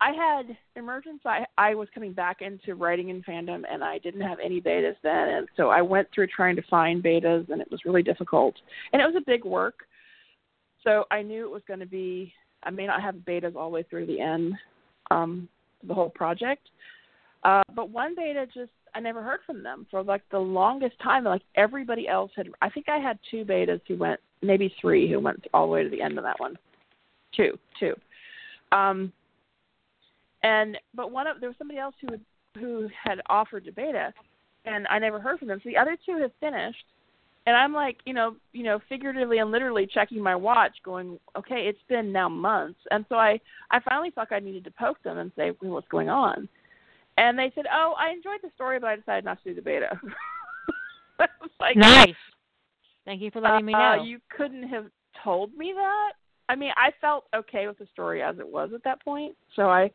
I had emergence. I I was coming back into writing in fandom, and I didn't have any betas then, and so I went through trying to find betas, and it was really difficult, and it was a big work. So I knew it was going to be. I may not have betas all the way through the end, um, the whole project. Uh, but one beta just I never heard from them for like the longest time. Like everybody else had. I think I had two betas who went, maybe three who went all the way to the end of that one. Two, two. Um, and but one of there was somebody else who had, who had offered to beta, and I never heard from them. So the other two have finished, and I'm like, you know, you know, figuratively and literally checking my watch, going, okay, it's been now months, and so I I finally felt like I needed to poke them and say, well, what's going on? And they said, "Oh, I enjoyed the story, but I decided not to do the beta." I was like, nice. Thank you for letting me uh, know. you couldn't have told me that. I mean, I felt okay with the story as it was at that point, so I,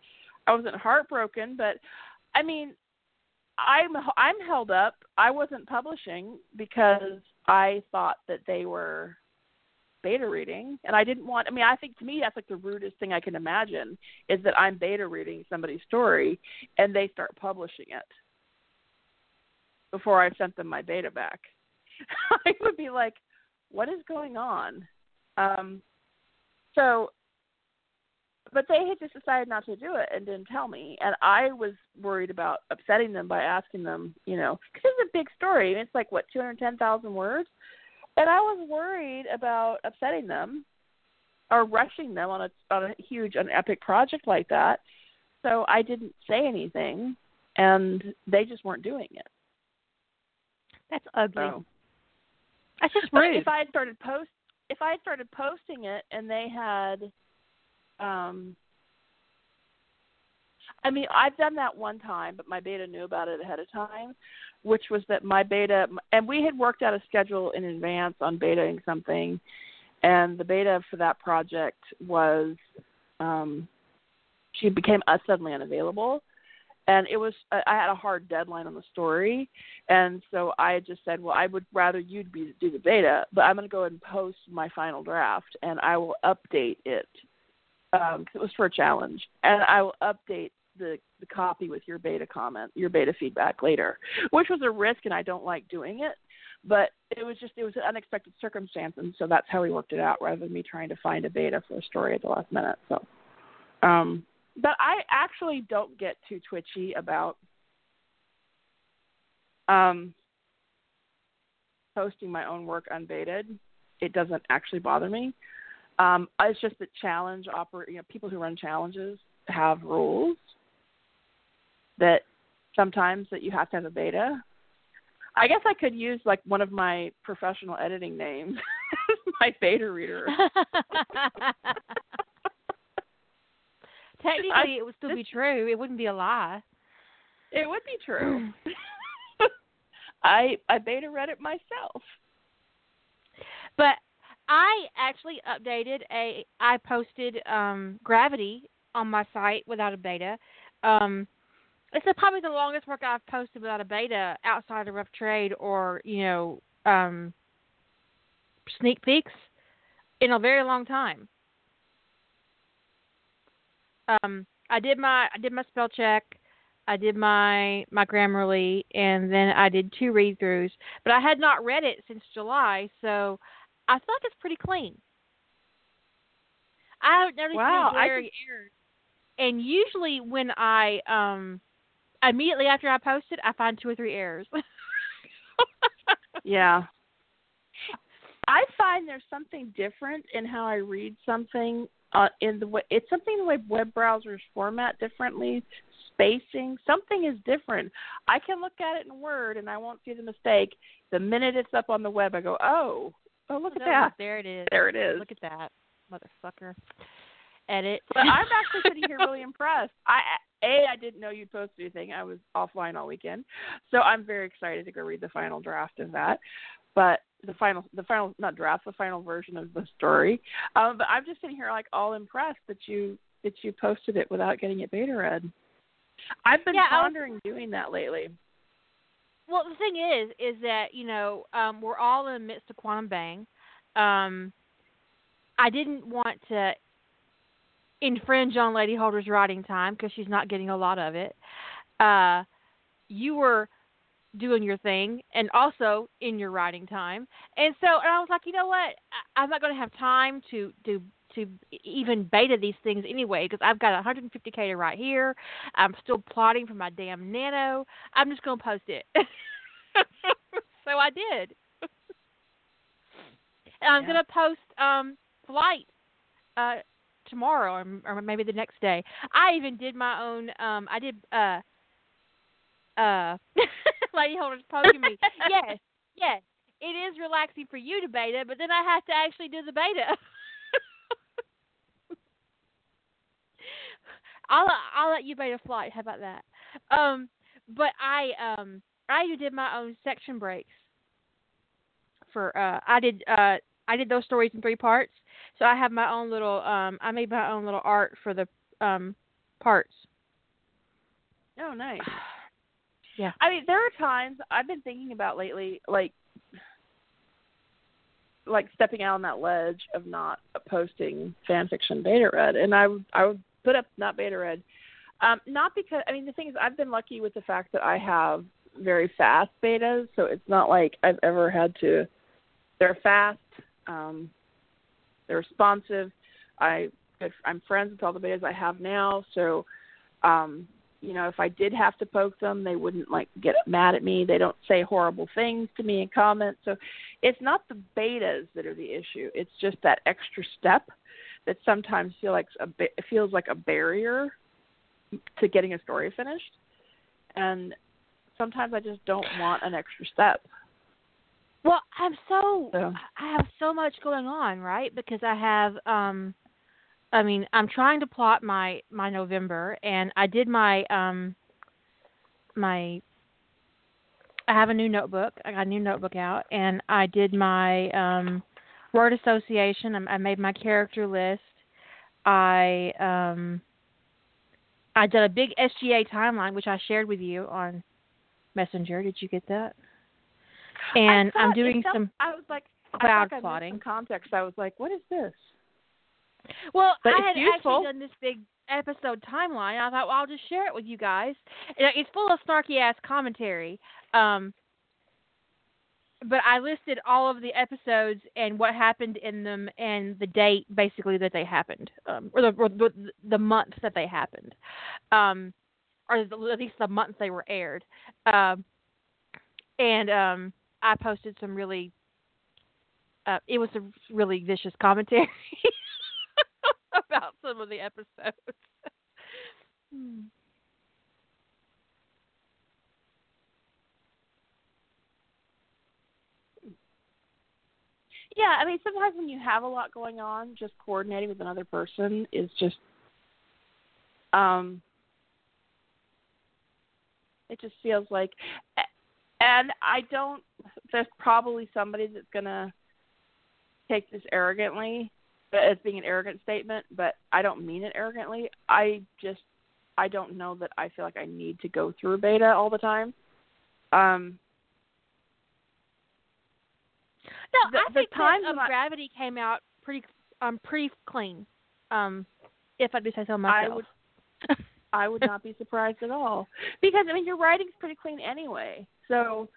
I wasn't heartbroken. But, I mean, I'm I'm held up. I wasn't publishing because I thought that they were beta reading and I didn't want I mean I think to me that's like the rudest thing I can imagine is that I'm beta reading somebody's story and they start publishing it before I've sent them my beta back. I would be like, what is going on? Um so but they had just decided not to do it and didn't tell me and I was worried about upsetting them by asking them, you know, cuz it's a big story. It's like what 210,000 words and I was worried about upsetting them or rushing them on a on a huge an epic project like that. So I didn't say anything, and they just weren't doing it. That's ugly. So, That's just but rude. if I had started post if I had started posting it and they had, um, I mean, I've done that one time, but my beta knew about it ahead of time, which was that my beta, and we had worked out a schedule in advance on betaing something, and the beta for that project was, um, she became uh, suddenly unavailable, and it was I had a hard deadline on the story, and so I just said, well, I would rather you'd be do the beta, but I'm going to go ahead and post my final draft, and I will update it um, it was for a challenge, and I will update the the copy with your beta comment, your beta feedback later, which was a risk, and I don't like doing it. But it was just it was an unexpected circumstance, and so that's how we worked it out, rather than me trying to find a beta for a story at the last minute. So, um, but I actually don't get too twitchy about um, posting my own work unbeta'd. It doesn't actually bother me. Um, it's just that challenge oper- you know, people who run challenges have rules that sometimes that you have to have a beta. I guess I could use like one of my professional editing names, my beta reader. Technically, I- it would still be true. It wouldn't be a lie. It would be true. I I beta read it myself. But I actually updated a. I posted um, Gravity on my site without a beta. Um, it's a, probably the longest work I've posted without a beta outside of Rough Trade or you know um, sneak peeks in a very long time. Um, I did my I did my spell check. I did my my Grammarly, and then I did two read throughs. But I had not read it since July, so I feel like it's pretty clean. I haven't noticed Wow, any glaring errors. And usually when I um immediately after I post it, I find two or three errors. Yeah. I find there's something different in how I read something uh, in the way it's something the way web browsers format differently, spacing, something is different. I can look at it in Word and I won't see the mistake. The minute it's up on the web, I go, "Oh, oh, look at that! There it is. There it is." Look at that, motherfucker. Edit. But I'm actually sitting here really impressed. I a I didn't know you'd post anything. I was offline all weekend, so I'm very excited to go read the final draft of that. But the final, the final, not draft, the final version of the story. Um, but I'm just sitting here like all impressed that you that you posted it without getting it beta read. I've been Yeah, I was- pondering doing that lately. Well, the thing is, is that you know um, we're all in the midst of Quantum Bang. Um, I didn't want to infringe on Lady Holder's writing time because she's not getting a lot of it. Uh, you were doing your thing and also in your writing time, and so and I was like, you know what? I, I'm not going to have time to to to even beta these things anyway because I've got 150k to write here. I'm still plotting for my damn nano. I'm just going to post it. so I did. and I'm Yeah. going to post um flight uh tomorrow or, or maybe the next day. I even did my own um I did uh uh lady holders poking me. yes, yes. It is relaxing for you to beta, but then I have to actually do the beta. I'll I'll let you beta flight. How about that? Um, but I um I did my own section breaks for uh I did uh I did those stories in three parts. So I have my own little um I made my own little art for the um parts. Oh, nice. Yeah. I mean, there are times I've been thinking about lately, like, like stepping out on that ledge of not posting fan fiction beta read, and I would I would put up not beta read. um, not because I mean the thing is I've been lucky with the fact that I have very fast betas, so it's not like I've ever had to. They're fast, um, they're responsive. I I'm friends with all the betas I have now, so um, you know, if I did have to poke them, they wouldn't like get mad at me. They don't say horrible things to me in comments. So it's not the betas that are the issue. It's just that extra step that sometimes feel like a it feels like a barrier to getting a story finished. And sometimes I just don't want an extra step. Well, I'm so So I have so much going on, right? Because I have um I mean, I'm trying to plot my my November and I did my um my I have a new notebook. I got a new notebook out and I did my um word association. I, I made my character list. I um I did a big SGA timeline which I shared with you on Messenger. Did you get that? And I'm doing some I was like cloud I plotting. some context. I was like, what is this? Well, But I had useful. actually done this big episode timeline. I thought, well, I'll just share it with you guys. It's full of snarky ass commentary. Um, but I listed all of the episodes and what happened in them and the date, basically, that they happened, um, or, the, or the the month that they happened, um, or at least the month they were aired. Um, and um, I posted some really. Uh, it was a really vicious commentary about some of the episodes. Yeah, I mean, sometimes when you have a lot going on, just coordinating with another person is just, um, it just feels like, and I don't. There's probably somebody that's gonna take this arrogantly, but as being an arrogant statement, but I don't mean it arrogantly. I just, I don't know that I feel like I need to go through beta all the time. Um, No, The- I the times that um, when Gravity came out pretty um pretty clean. Um, if I do say so myself. I would I would not be surprised at all because I mean your writing's pretty clean anyway. So,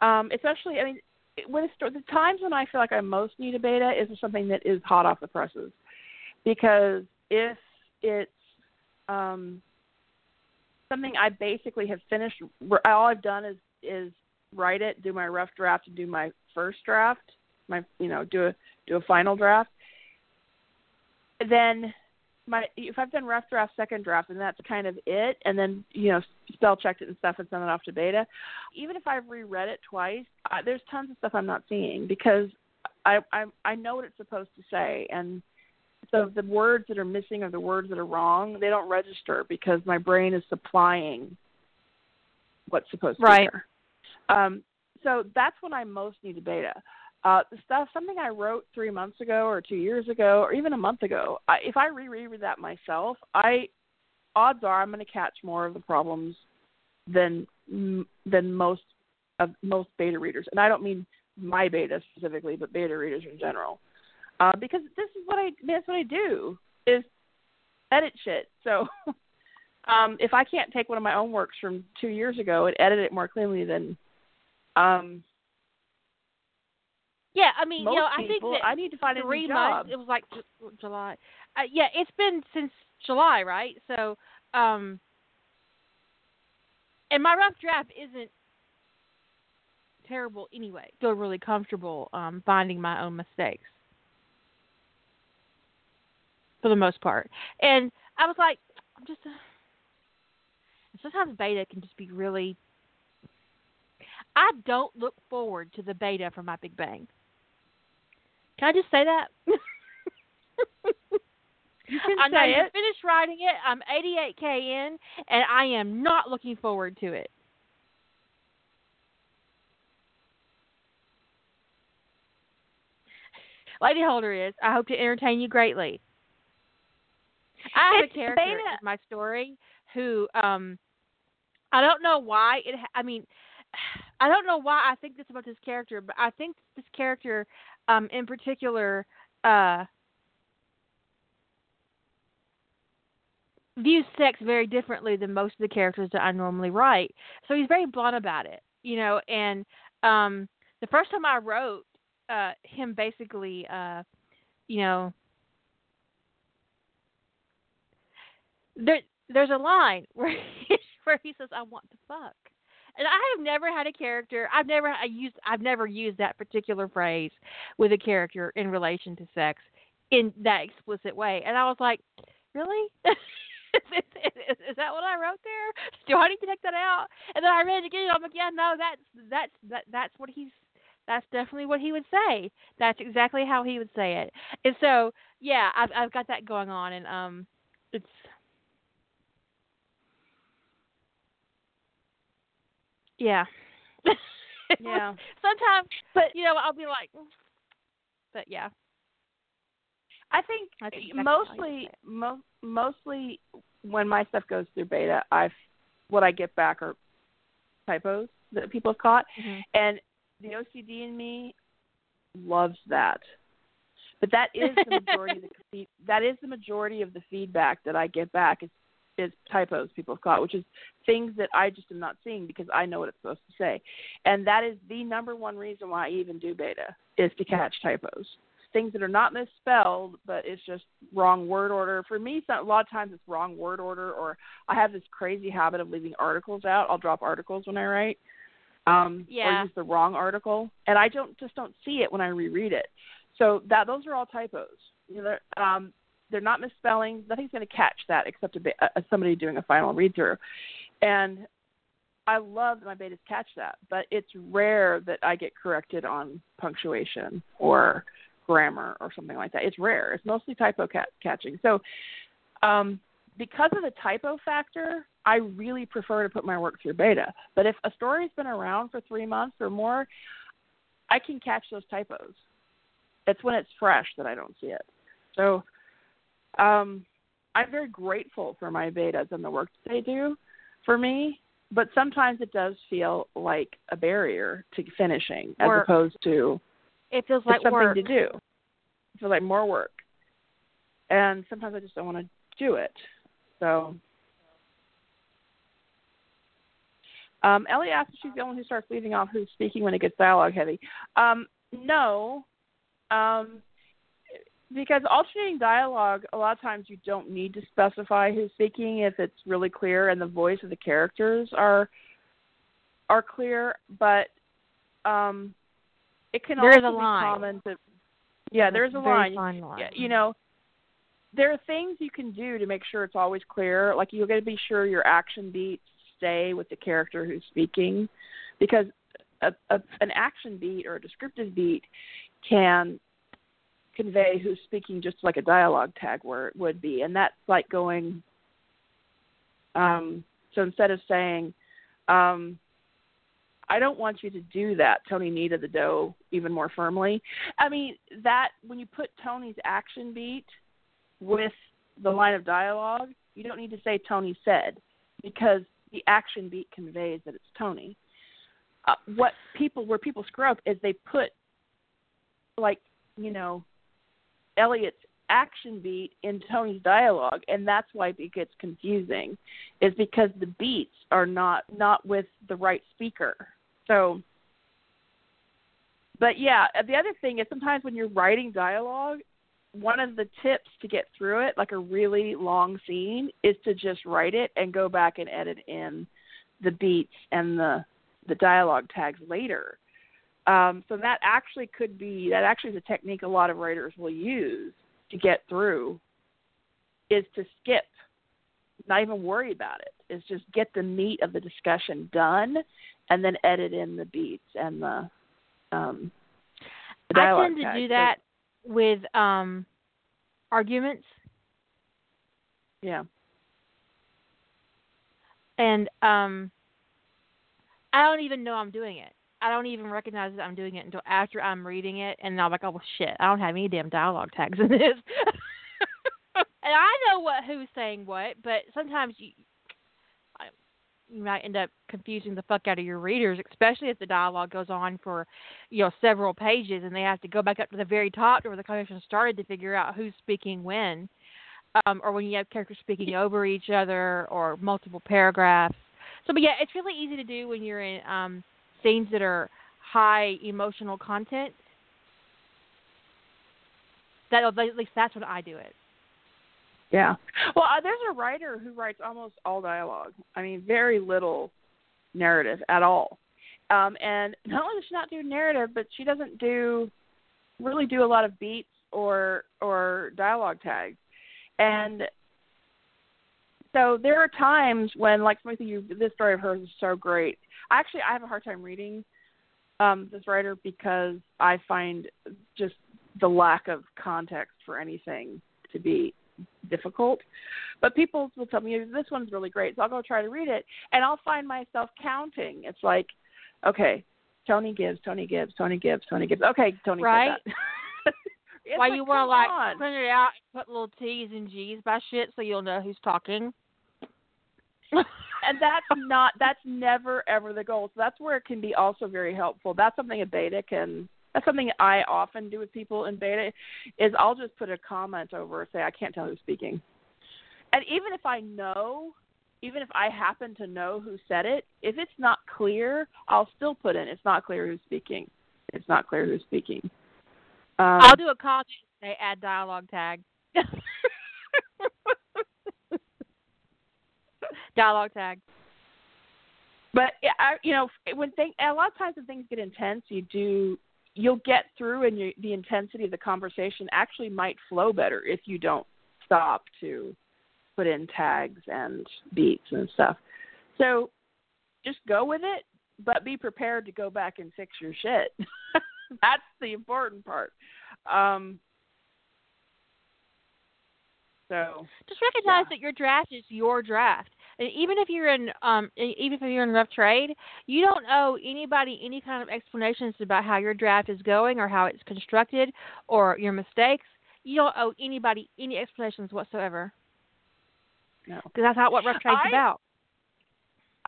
um, especially I mean when it's, the times when I feel like I most need a beta is something that is hot off the presses, because if it's um, something I basically have finished, all I've done is is write it, do my rough draft, and do my first draft, my you know do a do a final draft. Then my if I've done rough draft, second draft, and that's kind of it, and then you know spell checked it and stuff and sent it off to beta. Even if I've reread it twice, I, there's tons of stuff I'm not seeing because I I I know what it's supposed to say, and so the words that are missing or the words that are wrong, they don't register because my brain is supplying what's supposed to Right. be there. Um, so that's when I most need a beta. Uh, stuff, something I wrote three months ago, or two years ago, or even a month ago. I, if I reread that myself, I odds are I'm going to catch more of the problems than than most of most beta readers, and I don't mean my beta specifically, but beta readers in general, uh, because this is what I that's what I do is edit shit. So um, if I can't take one of my own works from two years ago and edit it more cleanly than um, yeah, I mean, most you know, I think people, that I need to find a three new job. months. It was like Ju- July. Uh, yeah, it's been since July, right? So, um, and my rough draft isn't terrible anyway. Feel really comfortable um, finding my own mistakes for the most part. And I was like, I'm just. Uh, sometimes beta can just be really. I don't look forward to the beta for my Big Bang. Can I just say that? You can I know say it. finished writing it. I'm 88k in, and I am not looking forward to it. Lady Holder is. I hope to entertain you greatly. I have It's a character beta- in my story who, um, I don't know why it. I mean, I don't know why I think this about this character, but I think this character, um, in particular, uh, views sex very differently than most of the characters that I normally write. So he's very blunt about it, you know. And um, the first time I wrote uh, him, basically, uh, you know, there there's a line where he, where he says, "I want to fuck." And I have never had a character. I've never I used. I've never used that particular phrase with a character in relation to sex in that explicit way. And I was like, really? is, is, is, that what I wrote there? Do I need to take that out? And then I read it again. I'm like, yeah, no, that's that's that that's what he's. That's definitely what he would say. That's exactly how he would say it. And so, yeah, I've I've got that going on, and um, it's yeah. Yeah. Sometimes, But you know, I'll be like, "Mm." but yeah. I think exactly mostly, mo- mostly when my stuff goes through beta, I've what I get back are typos that people have caught, Mhm. and the OCD in me loves that. But that is the majority of the that is the majority of the feedback that I get back is is typos people have caught, which is things that I just am not seeing because I know what it's supposed to say, and that is the number one reason why I even do beta is to catch typos things that are not misspelled, but it's just wrong word order. For me, a lot of times it's wrong word order, or I have this crazy habit of leaving articles out. I'll drop articles when I write. um, Yeah. or use the wrong article, and I don't just don't see it when I reread it. So that those are all typos. You know, um, they're not misspelling. Nothing's going to catch that except a, uh, somebody doing a final read through. And I love that my betas catch that, but it's rare that I get corrected on punctuation or grammar or something like that. It's rare. It's mostly typo cat- catching. So um, because of the typo factor, I really prefer to put my work through beta. But if a story's been around for three months or more, I can catch those typos. It's when it's fresh that I don't see it. So um, I'm very grateful for my betas and the work that they do for me. But sometimes it does feel like a barrier to finishing, as Or- opposed to It feels like something work. to do. It feels like more work, and sometimes I just don't want to do it. So, um, Ellie asked if she's the only one who starts leaving off who's speaking when it gets dialogue heavy. Um, no, um, because alternating dialogue, a lot of times you don't need to specify who's speaking if it's really clear and the voice of the characters are are clear. But um, it can There is also a be line. common to yeah, there's a line. line. Yeah, you know, there are things you can do to make sure it's always clear. Like you got to be sure your action beats stay with the character who's speaking, because a, a, an action beat or a descriptive beat can convey who's speaking just like a dialogue tag word would be, and that's like going. Um, so instead of saying, um, I don't want you to do that. Tony kneaded the dough even more firmly. I mean, that when you put Tony's action beat with the line of dialogue, you don't need to say Tony said because the action beat conveys that it's Tony. Uh, what people where people screw up is they put like you know Elliot's action beat in Tony's dialogue, and that's why it gets confusing, is because the beats are not not with the right speaker. So, but yeah, the other thing is sometimes when you're writing dialogue, one of the tips to get through it, like a really long scene, is to just write it and go back and edit in the beats and the the dialogue tags later. Um, so that actually could be that actually is a technique a lot of writers will use to get through is to skip, not even worry about it. Is just get the meat of the discussion done, and then edit in the beats and the um, the I tend to do So- that with um arguments yeah. and um I don't even know I'm doing it. I don't even recognize that I'm doing it until after I'm reading it and I'm like, oh well, shit, I don't have any damn dialogue tags in this. and I know what who's saying what, but sometimes you you might end up confusing the fuck out of your readers, especially if the dialogue goes on for, you know, several pages and they have to go back up to the very top to where the conversation started to figure out who's speaking when. Um, or when you have characters speaking over each other or multiple paragraphs. So, but yeah, it's really easy to do when you're in um, scenes that are high emotional content. That at least that's what I do it. Yeah. Well, uh, there's a writer who writes almost all dialogue. I mean, very little narrative at all. Um, and not only does she not do narrative, but she doesn't do really do a lot of beats or or dialogue tags. And so there are times when, like, Smithy, you this story of hers is so great. Actually, I have a hard time reading um, this writer because I find just the lack of context for anything to be difficult. But people will tell me this one's really great, so I'll go try to read it, and I'll find myself counting. It's like, okay, Tony Gibbs, Tony Gibbs, Tony Gibbs, Tony Gibbs. Okay, Tony Right. Why like, you want to like on. print it out, put little T's and G's by shit so you'll know who's talking. and that's not that's never ever the goal. So that's where it can be also very helpful. That's something a beta can. That's something I often do with people in beta. Is I'll just put a comment over say I can't tell who's speaking, and even if I know, even if I happen to know who said it, if it's not clear, I'll still put in it's not clear who's speaking. It's not clear who's speaking. Um, I'll do a comment and say add dialogue tag. dialogue tag. but I, you know, when thing a lot of times when things get intense, you do you'll get through, and you, the intensity of the conversation actually might flow better if you don't stop to put in tags and beats and stuff. So just go with it, but be prepared to go back and fix your shit. That's the important part. Um, so just recognize yeah. that your draft is your draft. And even if you're in um even if you're in rough trade, you don't owe anybody any kind of explanations about how your draft is going or how it's constructed or your mistakes. You don't owe anybody any explanations whatsoever. No. Because that's not what rough trade's I, about.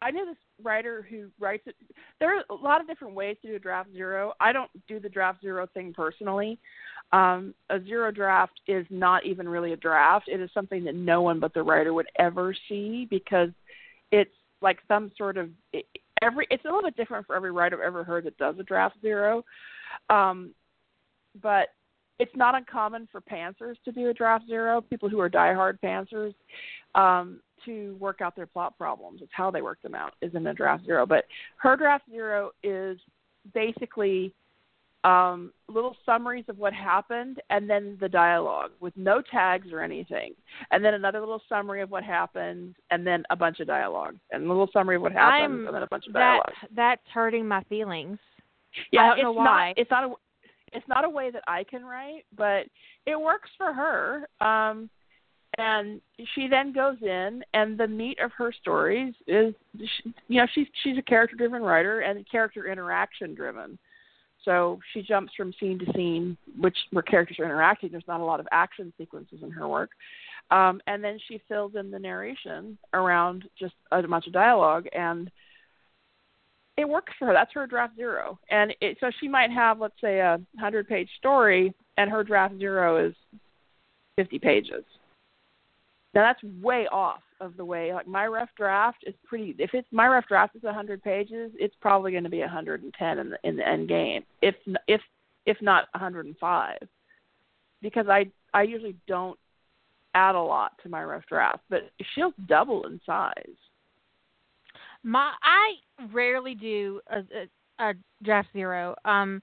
I know this writer who writes it. There are a lot of different ways to do a draft zero. I don't do the draft zero thing personally. Um, a zero draft is not even really a draft. It is something that no one but the writer would ever see because it's like some sort of every. It's a little bit different for every writer I've ever heard that does a draft zero, um, but it's not uncommon for pantsers to do a draft zero. People who are diehard pantsers um, to work out their plot problems. It's how they work them out is in a draft zero. But her draft zero is basically um, little summaries of what happened and then the dialogue with no tags or anything. And then another little summary of what happened and then a bunch of dialogue. And a little summary of what happened I'm, and then a bunch of that, dialogue. That's hurting my feelings. Yeah, I don't it's know why. Not, it's not a it's not a way that I can write, but it works for her. Um and she then goes in and the meat of her stories is you know she's she's a character driven writer and character interaction driven so she jumps from scene to scene, which where characters are interacting. There's not a lot of action sequences in her work, um, and then she fills in the narration around just a bunch of dialogue, and it works for her. That's her draft zero, and it, so she might have, let's say, a hundred page story, and her draft zero is fifty pages. Now that's way off of the way like my rough draft is pretty. If it's my rough draft is 100 pages, it's probably going to be 110 in the in the end game, if if if not 105, because I I usually don't add a lot to my rough draft, but she'll double in size. My I rarely do a, a, a draft zero. Um,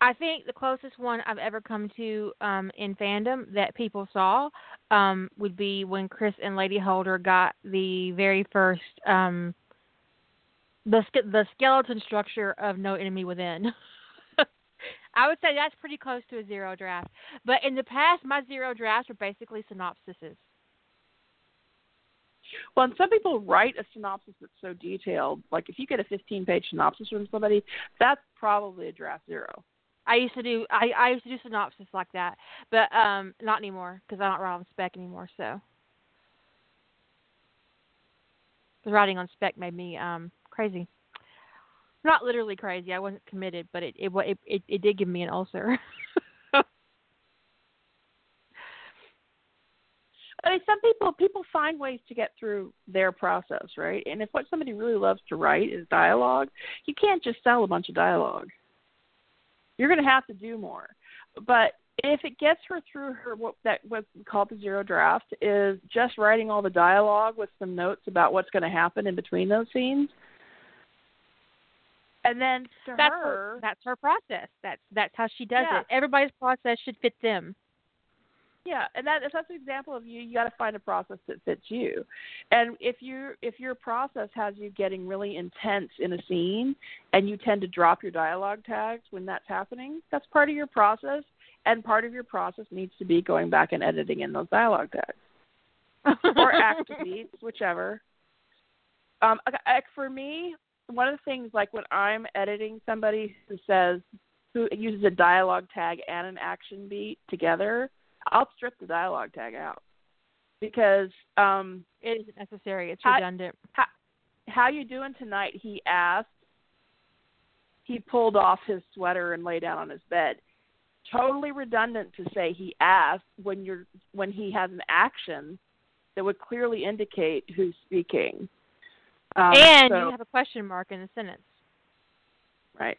I think the closest one I've ever come to um, in fandom that people saw um, would be when Chris and Lady Holder got the very first um, the the skeleton structure of No Enemy Within. I would say that's pretty close to a zero draft. But in the past, my zero drafts were basically synopsises. Well, and some people write a synopsis that's so detailed. Like if you get a 15-page synopsis from somebody, that's probably a draft zero. I used to do I, I used to do synopsis like that, but um not anymore because I don't write on spec anymore. So the writing on spec made me um crazy. Not literally crazy. I wasn't committed, but it it it it, it did give me an ulcer. I mean, some people people find ways to get through their process, right? And if what somebody really loves to write is dialogue, you can't just sell a bunch of dialogue you're going to have to do more. But if it gets her through her what that what's called the zero draft is just writing all the dialogue with some notes about what's going to happen in between those scenes. And then that's her, her, that's her process. That's that's how she does yeah. it. Everybody's process should fit them. Yeah, and that if that's an example of you, you got to find a process that fits you. And if you if your process has you getting really intense in a scene, and you tend to drop your dialogue tags when that's happening, that's part of your process. And part of your process needs to be going back and editing in those dialogue tags or act beats, whichever. Um, for me, one of the things like when I'm editing somebody who says who uses a dialogue tag and an action beat together I'll strip the dialogue tag out because um it isn't necessary. It's how, redundant. How, how you doing tonight? He asked. He pulled off his sweater and lay down on his bed. Totally redundant to say he asked when you're when he has an action that would clearly indicate who's speaking. Um, and so, you have a question mark in the sentence. Right.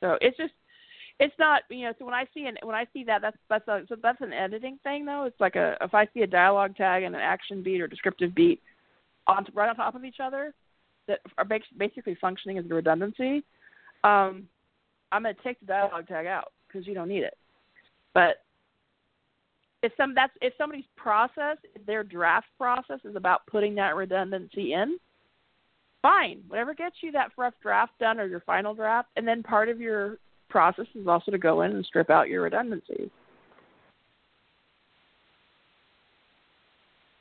So it's just it's not you know so when i see an when i see that that's that's a, so that's an editing thing though it's like a if i see a dialogue tag and an action beat or descriptive beat on right on top of each other that are basically functioning as a redundancy, um, I'm going to take the dialogue tag out because you don't need it. But if some that's if somebody's process, if their draft process is about putting that redundancy in, fine. Whatever gets you that rough draft done or your final draft, and then part of your process is also to go in and strip out your redundancies.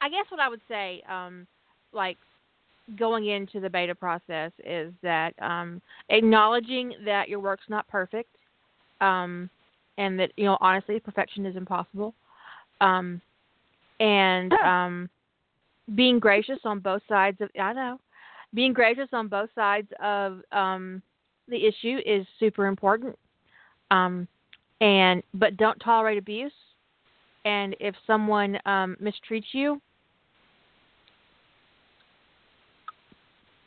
I guess what I would say, um, like going into the beta process, is that um, acknowledging that your work's not perfect, um, and that you know honestly perfection is impossible, um, and um, being gracious on both sides of I know, being gracious on both sides of um, the issue is super important, um, and but don't tolerate abuse. And if someone um, mistreats you,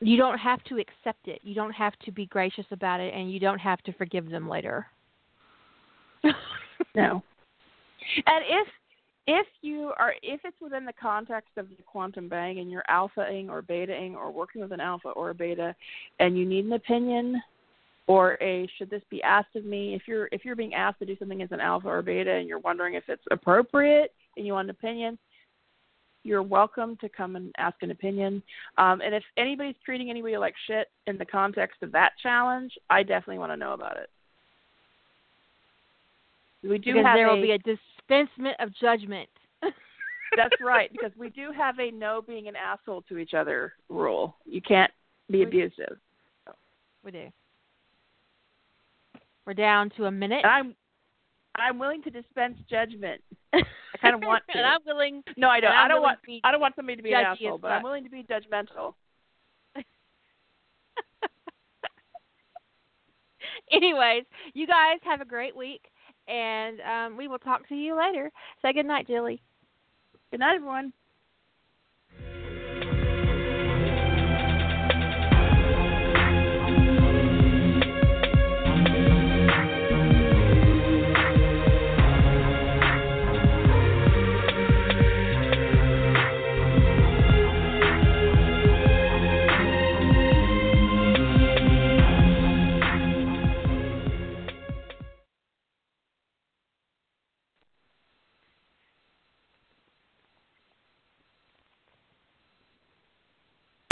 you don't have to accept it. You don't have to be gracious about it, and you don't have to forgive them later. No. And if if you are if it's within the context of the quantum bang and you're alphaing or betaing or working with an alpha or a beta and you need an opinion or a should this be asked of me if you're if you're being asked to do something as an alpha or beta and you're wondering if it's appropriate and you want an opinion you're welcome to come and ask an opinion um, and if anybody's treating anybody like shit in the context of that challenge i definitely want to know about it we do because have there a, will be a dispensement of judgment. That's right, because we do have a no being an asshole to each other rule. You can't be We- abusive. We do. We're down to a minute. And I'm I'm willing to dispense judgment. I kind of want to. and I'm willing. no, I don't. I'm don't want. I don't want somebody to be an asshole, but I'm willing to be judgmental. Anyways, you guys have a great week, and um, we will talk to you later. Say good night, Jilly. Good night, everyone.